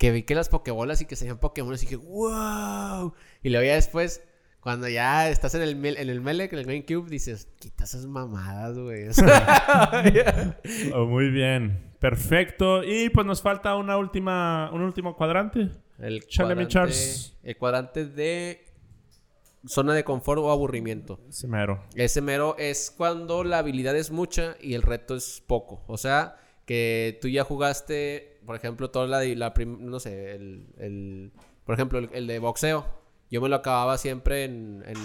que vi que las Pokébolas y que se veían Pokémon y dije, wow. Y luego ya después, cuando ya estás en el, en el Melec, en el GameCube, dices, quita esas mamadas, güey. Oh, muy bien, perfecto. Y pues nos falta una última, un último cuadrante. el, Chale, cuadrante, Charles. el cuadrante de zona de confort o aburrimiento. Ese mero. Ese mero es cuando la habilidad es mucha y el reto es poco. O sea, que tú ya jugaste, por ejemplo, toda la, la prim- no sé, el, el- por ejemplo, el, el de boxeo. Yo me lo acababa siempre en, en,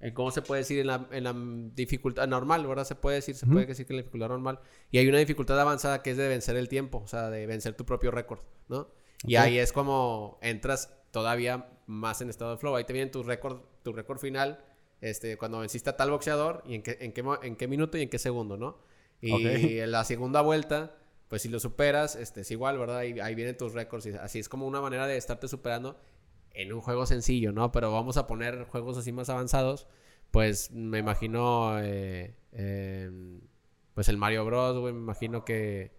en ¿cómo se puede decir? En la, en la dificultad normal, ¿verdad? Se puede decir, se puede decir que en la dificultad normal. Y hay una dificultad avanzada que es de vencer el tiempo, o sea, de vencer tu propio récord, ¿no? Y ahí es como entras todavía más en estado de flow. Ahí te viene tu récord, tu récord final, este, cuando venciste a tal boxeador y en qué, en qué, en qué minuto y en qué segundo, ¿no? Y Ok. en la segunda vuelta, pues si lo superas, este, es igual, ¿verdad? Ahí, ahí vienen tus récords. Y así es como una manera de estarte superando en un juego sencillo, ¿no? Pero vamos a poner juegos así más avanzados. Pues me imagino, eh, eh, pues el Mario Bros, güey, me imagino que...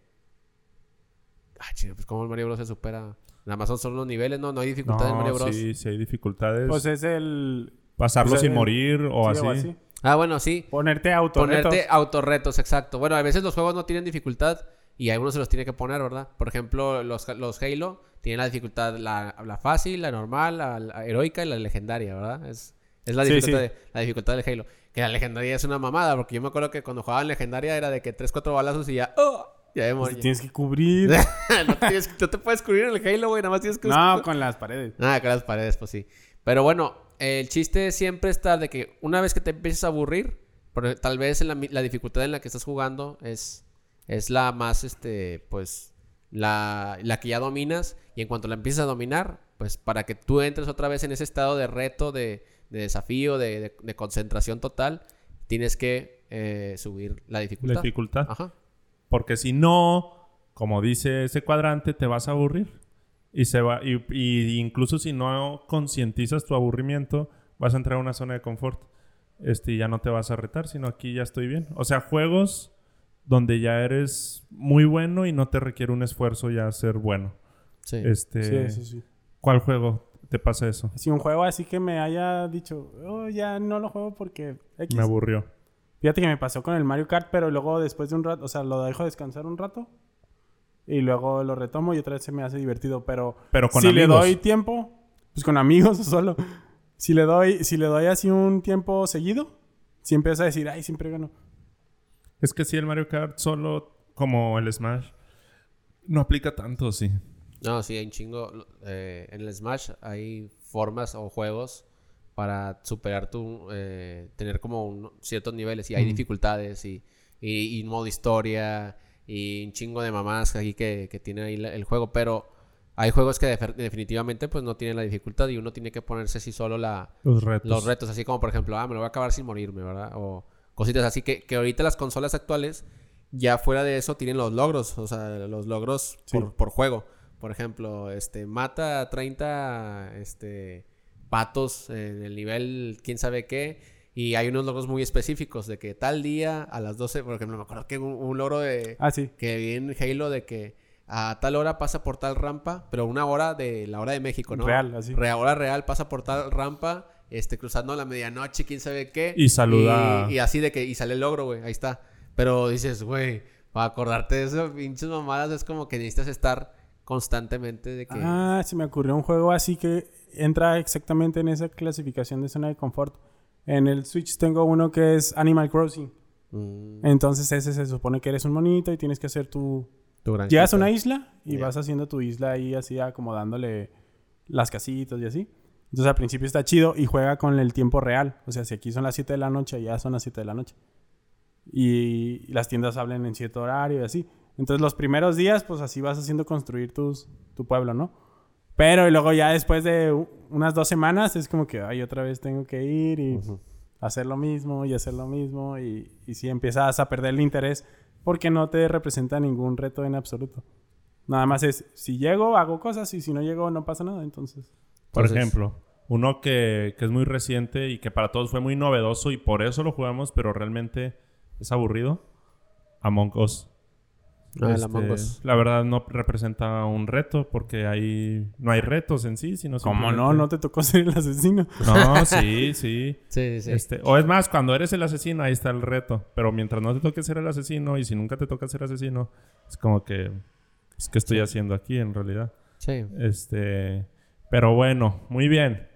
Ah, chido, pues cómo el Mario Bros se supera. Nada más son solo los niveles, ¿no? No hay dificultad en Mario No, Bros. sí, sí hay dificultades. Pues es el... Pasarlo pues, sin el- morir o sí, así. Ah, bueno, sí. Ponerte auto Ponerte autorretos, exacto. Bueno, a veces los juegos no tienen dificultad y a uno se los tiene que poner, ¿verdad? Por ejemplo, los, los Halo tienen la dificultad, la, la fácil, la normal, la, la heroica y la legendaria, ¿verdad? Es, es la, dificultad sí. De, la dificultad del Halo. Que la legendaria es una mamada, porque yo me acuerdo que cuando jugaba en legendaria era de que 3, 4 balazos y ya... ¡Oh! Ya me Pues tienes que cubrir. no, te tienes- no te puedes cubrir en el Halo, güey. Nada más tienes que... no, con las paredes. Ah, con las paredes, pues sí. Pero bueno, el chiste siempre está de que una vez que te empieces a aburrir, porque tal vez en la, la dificultad en la que estás jugando es es la más, este, pues, la, la que ya dominas y en cuanto la empiezas a dominar, pues para que tú entres otra vez en ese estado de reto, de, de desafío, de, de- de concentración total, tienes que eh, subir la La dificultad. dificultad. Ajá. Porque si no, como dice ese cuadrante, te vas a aburrir. Y se va, y, y incluso si no concientizas tu aburrimiento, vas a entrar a una zona de confort. Este, y ya no te vas a retar, sino aquí ya estoy bien. O sea, juegos donde ya eres muy bueno y no te requiere un esfuerzo ya ser bueno. Sí. Este, Sí, eso sí. ¿Cuál juego te pasa eso? Así un juego así que me haya dicho, oh, ya no lo juego porque X. Me aburrió. Fíjate que me pasó con el Mario Kart, pero luego después de un rato, o sea, lo dejo descansar un rato y luego lo retomo y otra vez se me hace divertido, pero, Pero con si le doy tiempo, pues con amigos o solo. Si le doy, si le doy así un tiempo seguido, si empieza a decir, ay, siempre gano. Es que si el Mario Kart solo, como el Smash, no aplica tanto, sí. No, sí, hay un chingo. eh, en el Smash hay formas o juegos para superar tu. eh, tener como un- ciertos niveles y hay dificultades y, y, y modo historia y un chingo de mamás ahí que, que tiene ahí la- el juego. Pero hay juegos que definitivamente pues no tienen la dificultad y uno tiene que ponerse así solo la, Los retos. los retos, así como por ejemplo, ah, me lo voy a acabar sin morirme, ¿verdad? O cositas así que, que ahorita las consolas actuales, ya fuera de eso, tienen los logros, o sea, los logros Sí. por, por juego. Por ejemplo, este, mata a 30 este, patos en el nivel quién sabe qué. Y hay unos logros muy específicos de que tal día a las 12, por ejemplo, me acuerdo que un, un logro de, Ah, sí. que vi en Halo de que a tal hora pasa por tal rampa, pero una hora de la hora de México, ¿no? Real, así. Re- hora real pasa por tal rampa, este, cruzando la medianoche, quién sabe qué. Y saluda- Y, y así de que, y sale el logro, güey, ahí está. Pero dices, güey, para acordarte de eso, pinches mamadas, es como que necesitas estar constantemente de que... Ah, se me ocurrió un juego así que entra exactamente en esa clasificación de zona de confort. En el Switch tengo uno que es Animal Crossing. mm, Entonces ese se supone que eres un monito y tienes que hacer tu... tu Llegas a una isla y vas haciendo tu isla ahí así acomodándole las casitas y así. Entonces al principio está chido y juega con el tiempo real. O sea, si aquí son las 7 de la noche, allá son las 7 de la noche. Y las tiendas hablan en cierto horario y así. Entonces los primeros días, pues así vas haciendo construir tus, tu pueblo, ¿no? Pero y luego ya después de unas dos semanas es como que, ay, otra vez tengo que ir y hacer lo mismo y hacer lo mismo. Y, y si empiezas a perder el interés porque no te representa ningún reto en absoluto. Nada más es, si llego, hago cosas y si no llego, no pasa nada. Entonces, Por Entonces- ejemplo, uno que, que es muy reciente y que para todos fue muy novedoso y por eso lo jugamos, pero realmente es aburrido. Among Us. Ah, Este, Among Us. La verdad no representa un reto porque hay, no hay retos en sí, sino ¿cómo no? simplemente- No te tocó ser el asesino. No, sí, sí. Sí, sí, sí. Este, o es más, cuando eres el asesino, ahí está el reto. Pero mientras no te toque ser el asesino y si nunca te toca ser asesino, es como que... Es que estoy haciendo aquí en realidad. Sí. Este... Pero bueno, muy bien.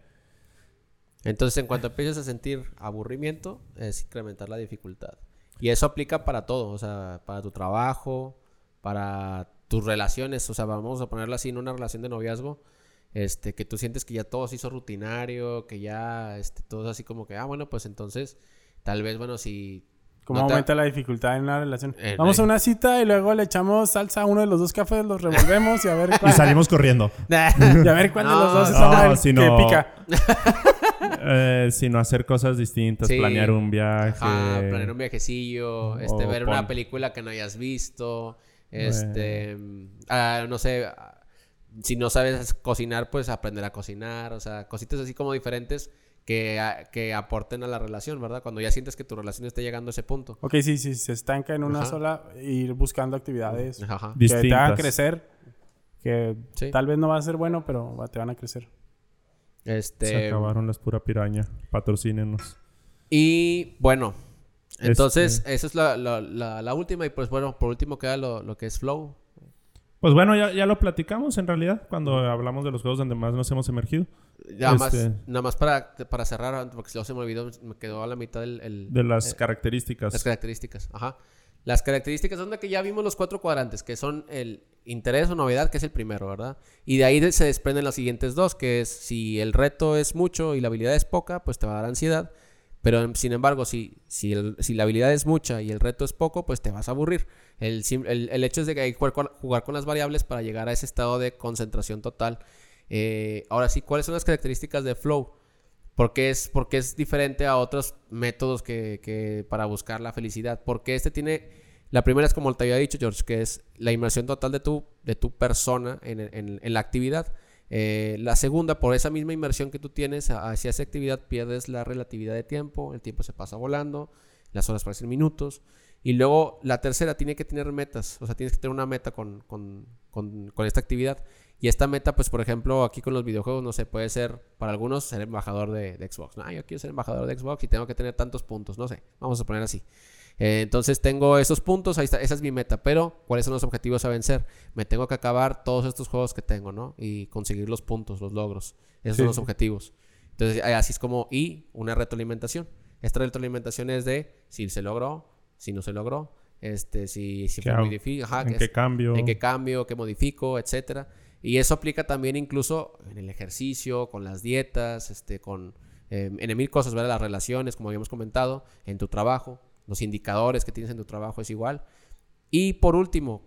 Entonces, en cuanto empieces a sentir aburrimiento, es incrementar la dificultad. Y eso aplica para todo, o sea, para tu trabajo, para tus relaciones, o sea, vamos a ponerlo así en una relación de noviazgo, este, que tú sientes que ya todo se hizo rutinario, que ya, este, todo es así como que, ah, bueno, pues entonces, tal vez, bueno, si... ¿Cómo no te- aumenta la dificultad en una relación? Eh, Vamos a una cita y luego le echamos salsa a uno de los dos cafés, los revolvemos y a ver Y cuál, salimos corriendo. y a ver cuál de los No, dos es no, el si que no- pica. Eh, sino hacer cosas distintas, Sí. planear un viaje. Ajá, planear un viajecillo, este, ver pon- una película que no hayas visto, este, ah, no sé, ah, si no sabes cocinar, pues aprender a cocinar, o sea, cositas así como diferentes que, a- que aporten a la relación, ¿verdad? Cuando ya sientes que tu relación está llegando a ese punto. Ok, sí, sí, se estanca en una Ajá. sola, ir buscando actividades Ajá. que te hagan Distintas. crecer, que Sí. tal vez no va a ser bueno, pero te van a crecer. Se Este, acabaron las pura piraña. Patrocínenos. y bueno, entonces, Este- esa es la, la- la- la última y pues bueno, por último queda lo, lo que es Flow. Pues bueno, ya, ya lo platicamos en realidad cuando hablamos de los juegos donde más nos hemos emergido. Nada más, Este- nada más para, para cerrar, porque si no se me olvidó, me quedó a la mitad el... el- De las eh, características. Las características, ajá. Las características son de que ya vimos los cuatro cuadrantes, que son el interés o novedad, que es el primero, ¿verdad? Y de ahí se desprenden los siguientes dos, que es si el reto es mucho y la habilidad es poca, pues te va a dar ansiedad. Pero sin embargo, si, si, el- si la habilidad es mucha y el reto es poco, pues te vas a aburrir. El, el- el hecho es de que hay que jugar con, las variables para llegar a ese estado de concentración total. Eh, ahora sí, ¿cuáles son las características de Flow? Porque es, porque es diferente a otros métodos que, que para buscar la felicidad. Porque este tiene. La primera es como te había dicho, George, que es la inmersión total de tu, de tu persona en- en la actividad. Eh, la segunda, por esa misma inmersión que tú tienes hacia esa actividad, pierdes la relatividad de tiempo, el tiempo se pasa volando, las horas parecen minutos. Y luego la tercera tiene que tener metas, o sea, tienes que tener una meta con, con- con- con esta actividad. Y esta meta, pues por ejemplo, aquí con los videojuegos, no sé, puede ser para algunos ser embajador de, de Xbox. No, yo quiero ser embajador de Xbox y tengo que tener tantos puntos, no sé, vamos a poner así. Eh, entonces tengo esos puntos, ahí está, esa es mi meta. Pero, ¿cuáles son los objetivos a vencer? Me tengo que acabar todos estos juegos que tengo, ¿no? Y conseguir los puntos, los logros. Esos Sí, son los objetivos. Entonces, eh, así es como, y una retroalimentación. Esta retroalimentación es de si se logró, si no se logró, este, si, si ¿Qué fue muy hago? difícil, ajá, ¿En qué cambio? en qué cambio, qué modifico, etcétera. Y eso aplica también incluso en el ejercicio, con las dietas, este, con eh, en mil cosas, ¿verdad? Las relaciones, como habíamos comentado, en tu trabajo, los indicadores que tienes en tu trabajo es igual. Y por último,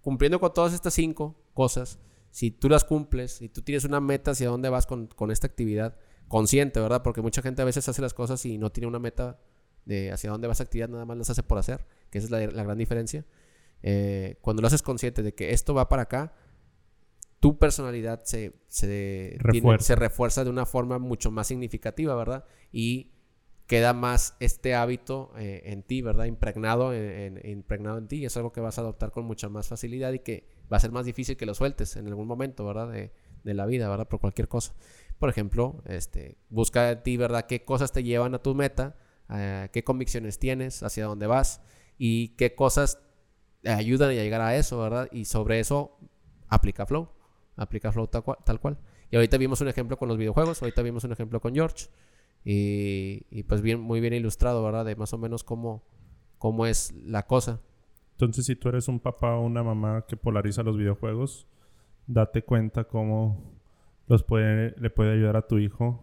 cumpliendo con todas estas cinco cosas, si tú las cumples y tú tienes una meta hacia dónde vas con, con esta actividad, consciente, ¿verdad? Porque mucha gente a veces hace las cosas y no tiene una meta de hacia dónde vas a actividad, nada más las hace por hacer, que esa es la, la gran diferencia. Eh, cuando lo haces consciente de que esto va para acá, tu personalidad se, se, tiene- se refuerza de una forma mucho más significativa, ¿verdad? Y queda más este hábito eh, en ti, ¿verdad? Impregnado en, en- impregnado en ti. Es algo que vas a adoptar con mucha más facilidad y que va a ser más difícil que lo sueltes en algún momento, ¿verdad? De, la vida, ¿verdad? Por cualquier cosa. Por ejemplo, este, busca de ti, ¿verdad? ¿Qué cosas te llevan a tu meta? Eh, ¿Qué convicciones tienes? ¿Hacia dónde vas? Y qué cosas ayudan a llegar a eso, ¿verdad? Y sobre eso aplica Flow. Aplica Flow tal cual. tal cual. Y ahorita vimos un ejemplo con los videojuegos, ahorita vimos un ejemplo con George. Y, y pues bien, muy bien ilustrado, ¿verdad? De más o menos cómo, cómo es la cosa. Entonces, si tú eres un papá o una mamá que polariza los videojuegos, date cuenta cómo los puede, le puede ayudar a tu hijo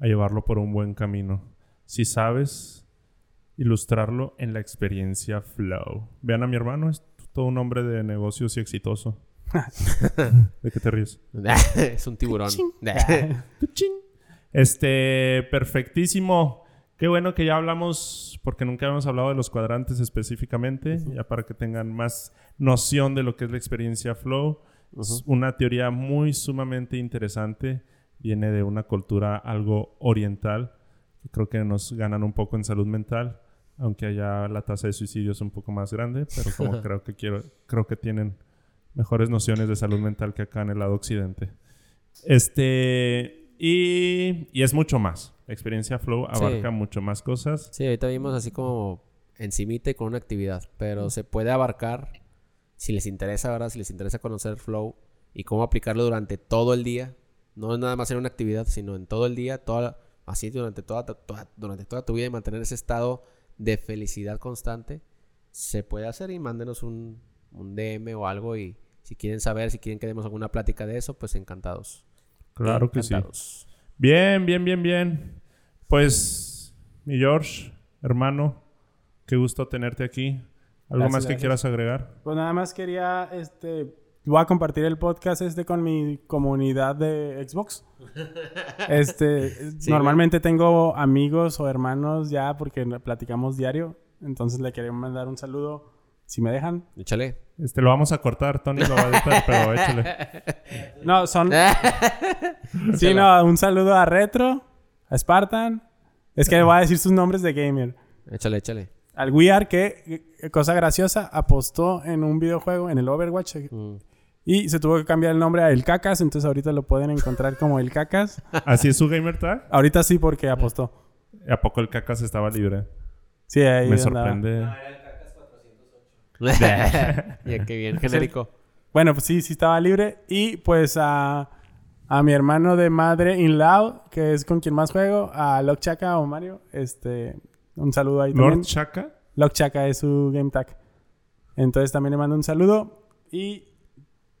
a llevarlo por un buen camino. Si sabes ilustrarlo en la experiencia flow. Vean a mi hermano, es todo un hombre de negocios y exitoso. ¿De qué te ríes? es un tiburón. Este, perfectísimo. Qué bueno que ya hablamos, porque nunca habíamos hablado de los cuadrantes específicamente, ya para que tengan más noción de lo que es la experiencia flow. Es una teoría muy sumamente interesante. Viene de una cultura algo oriental, que creo que nos ganan un poco en salud mental, aunque allá la tasa de suicidio es un poco más grande, pero como creo que quiero, creo que tienen mejores nociones de salud mental que acá en el lado occidente. Este, y, y es mucho más. La experiencia flow Sí. abarca mucho más cosas. Sí, ahorita vimos así como encimita y con una actividad, pero se puede abarcar si les interesa, ¿verdad? Si les interesa conocer Flow y cómo aplicarlo durante todo el día. No es nada más en una actividad, sino en todo el día, toda, así durante toda, toda- durante toda tu vida y mantener ese estado de felicidad constante. Se puede hacer y mándenos un, un DM o algo y si quieren saber, si quieren que demos alguna plática de eso, pues encantados. Claro que sí. Bien, bien, bien, bien. Pues, mi George, hermano, qué gusto tenerte aquí. ¿Algo Gracias, más que gracias. quieras agregar? Pues nada más quería, este, voy a compartir el podcast este con mi comunidad de Xbox. Este, Sí, normalmente tengo amigos o hermanos ya porque platicamos diario, entonces le quería mandar un saludo, si me dejan. Échale. Este, lo vamos a cortar, Tony lo va a editar, pero échale. No, son, sí, no, un saludo a Retro, a Spartan. Es que voy a decir sus nombres de gamer. Échale, échale. Al Wear que, que- cosa graciosa, apostó en un videojuego, en el Overwatch, Mm. y se tuvo que cambiar el nombre a El Cacas, entonces ahorita lo pueden encontrar como El Cacas. ¿Así es su gamer tag? Ahorita sí porque apostó. ¿A poco el cacas estaba libre? Sí, ahí Me andaba. sorprende. ya qué bien, genérico. Bueno, pues sí, sí estaba libre. Y pues a, a mi hermano de madre in law, que es con quien más juego, a Lock Chaka o Mario, este, un saludo ahí ¿Lord también. Chaka? Lock Chaka es su game tag. Entonces también le mando un saludo y,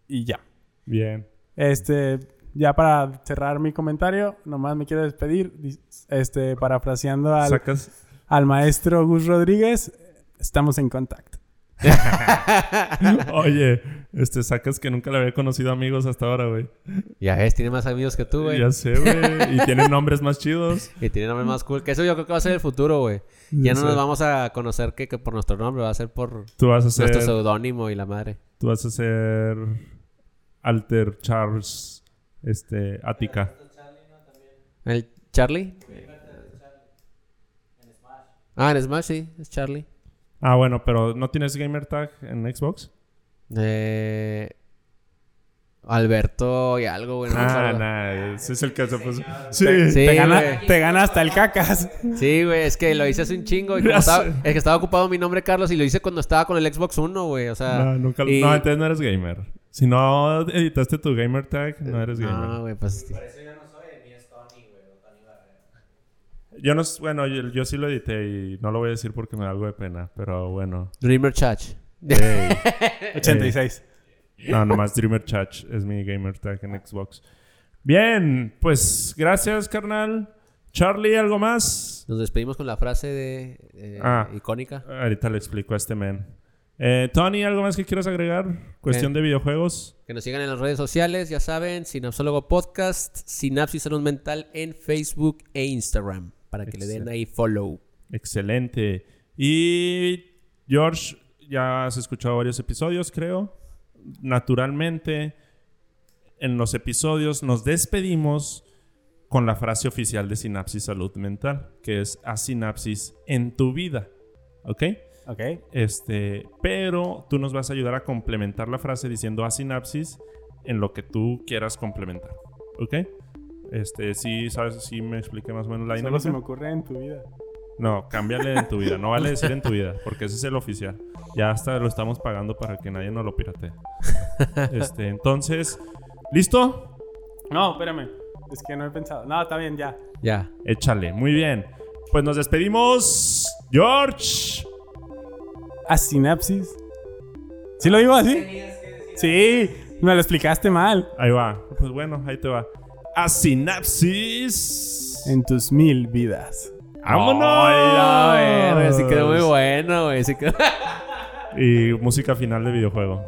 y ya. Bien. Este, ya para cerrar mi comentario, nomás me quiero despedir, este, parafraseando al, Sacas. al maestro Gus Rodríguez, estamos en contacto. Oye, este, sacas que nunca le había conocido amigos hasta ahora, güey. Ya ves, tiene más amigos que tú, güey. Ya sé, güey. Y tienen nombres más chidos. Y tiene nombres más cool. Que eso yo creo que va a ser el futuro, güey. Ya, Ya no sé. nos vamos a conocer que, que por nuestro nombre, va a ser por Tú vas a ser. nuestro seudónimo y la madre. Tú vas a ser. Alter Charles. Este. Attica. ¿El Charlie? Ah, en Smash, sí, es Charlie. Ah, bueno, pero ¿no tienes gamer tag en Xbox? Eh, Alberto y algo, güey. no Ah, nah, ese es el que se puso. Sí. Sí, te, gana, güey. te gana hasta el cacas. Sí, güey, es que lo hice hace un chingo. Y como estaba, es que estaba ocupado mi nombre, Carlos, y lo hice cuando estaba con el Xbox One, güey. O sea. No, nunca. y- No, entonces no eres gamer. Si no editaste tu gamer tag, no eres No, gamer. güey, pues. Yo no. Bueno, yo, yo sí lo edité y no lo voy a decir porque me da algo de pena. Pero bueno. Dreamer Chach. Ey. 86. No, nomás Dreamer Chach es mi gamer tag en Xbox. Bien, pues gracias, carnal. Charlie, ¿algo más? Nos despedimos con la frase de eh, Ah. icónica. Ahorita le explico a este men. Eh, Tony, ¿algo más que quieras agregar? Cuestión Eh. de videojuegos. Que nos sigan en las redes sociales, ya saben, Sinapsólogo Podcast, Sinapsis Salud Mental en Facebook e Instagram, para que le den ahí follow. Excelente. Y George, ya has escuchado varios episodios, creo. Naturalmente, en los episodios nos despedimos con la frase oficial de Sinapsis Salud Mental, que es a sinapsis en tu vida. ¿Ok? Ok. Este, pero tú nos vas a ayudar a complementar la frase diciendo a sinapsis en lo que tú quieras complementar. ¿Ok? Este, sí, sabes, sí me expliqué más o menos la Solo dinámica. se me ocurre en tu vida. No, cámbiale en tu vida. No vale decir en tu vida, porque ese es el oficial. Ya hasta lo estamos pagando para que nadie nos lo piratee. Este, entonces, ¿listo? No, espérame. Es que no he pensado. No, está bien, ya. Ya. Échale, muy bien. Pues nos despedimos, George. A sinapsis. ¿Sí lo digo así? Sí, me lo explicaste mal. Ahí va. Pues bueno, ahí te va. A sinapsis. En tus mil vidas. ¡Vámonos! Sí quedó muy bueno, güey. sí quedó- Y música final de videojuego.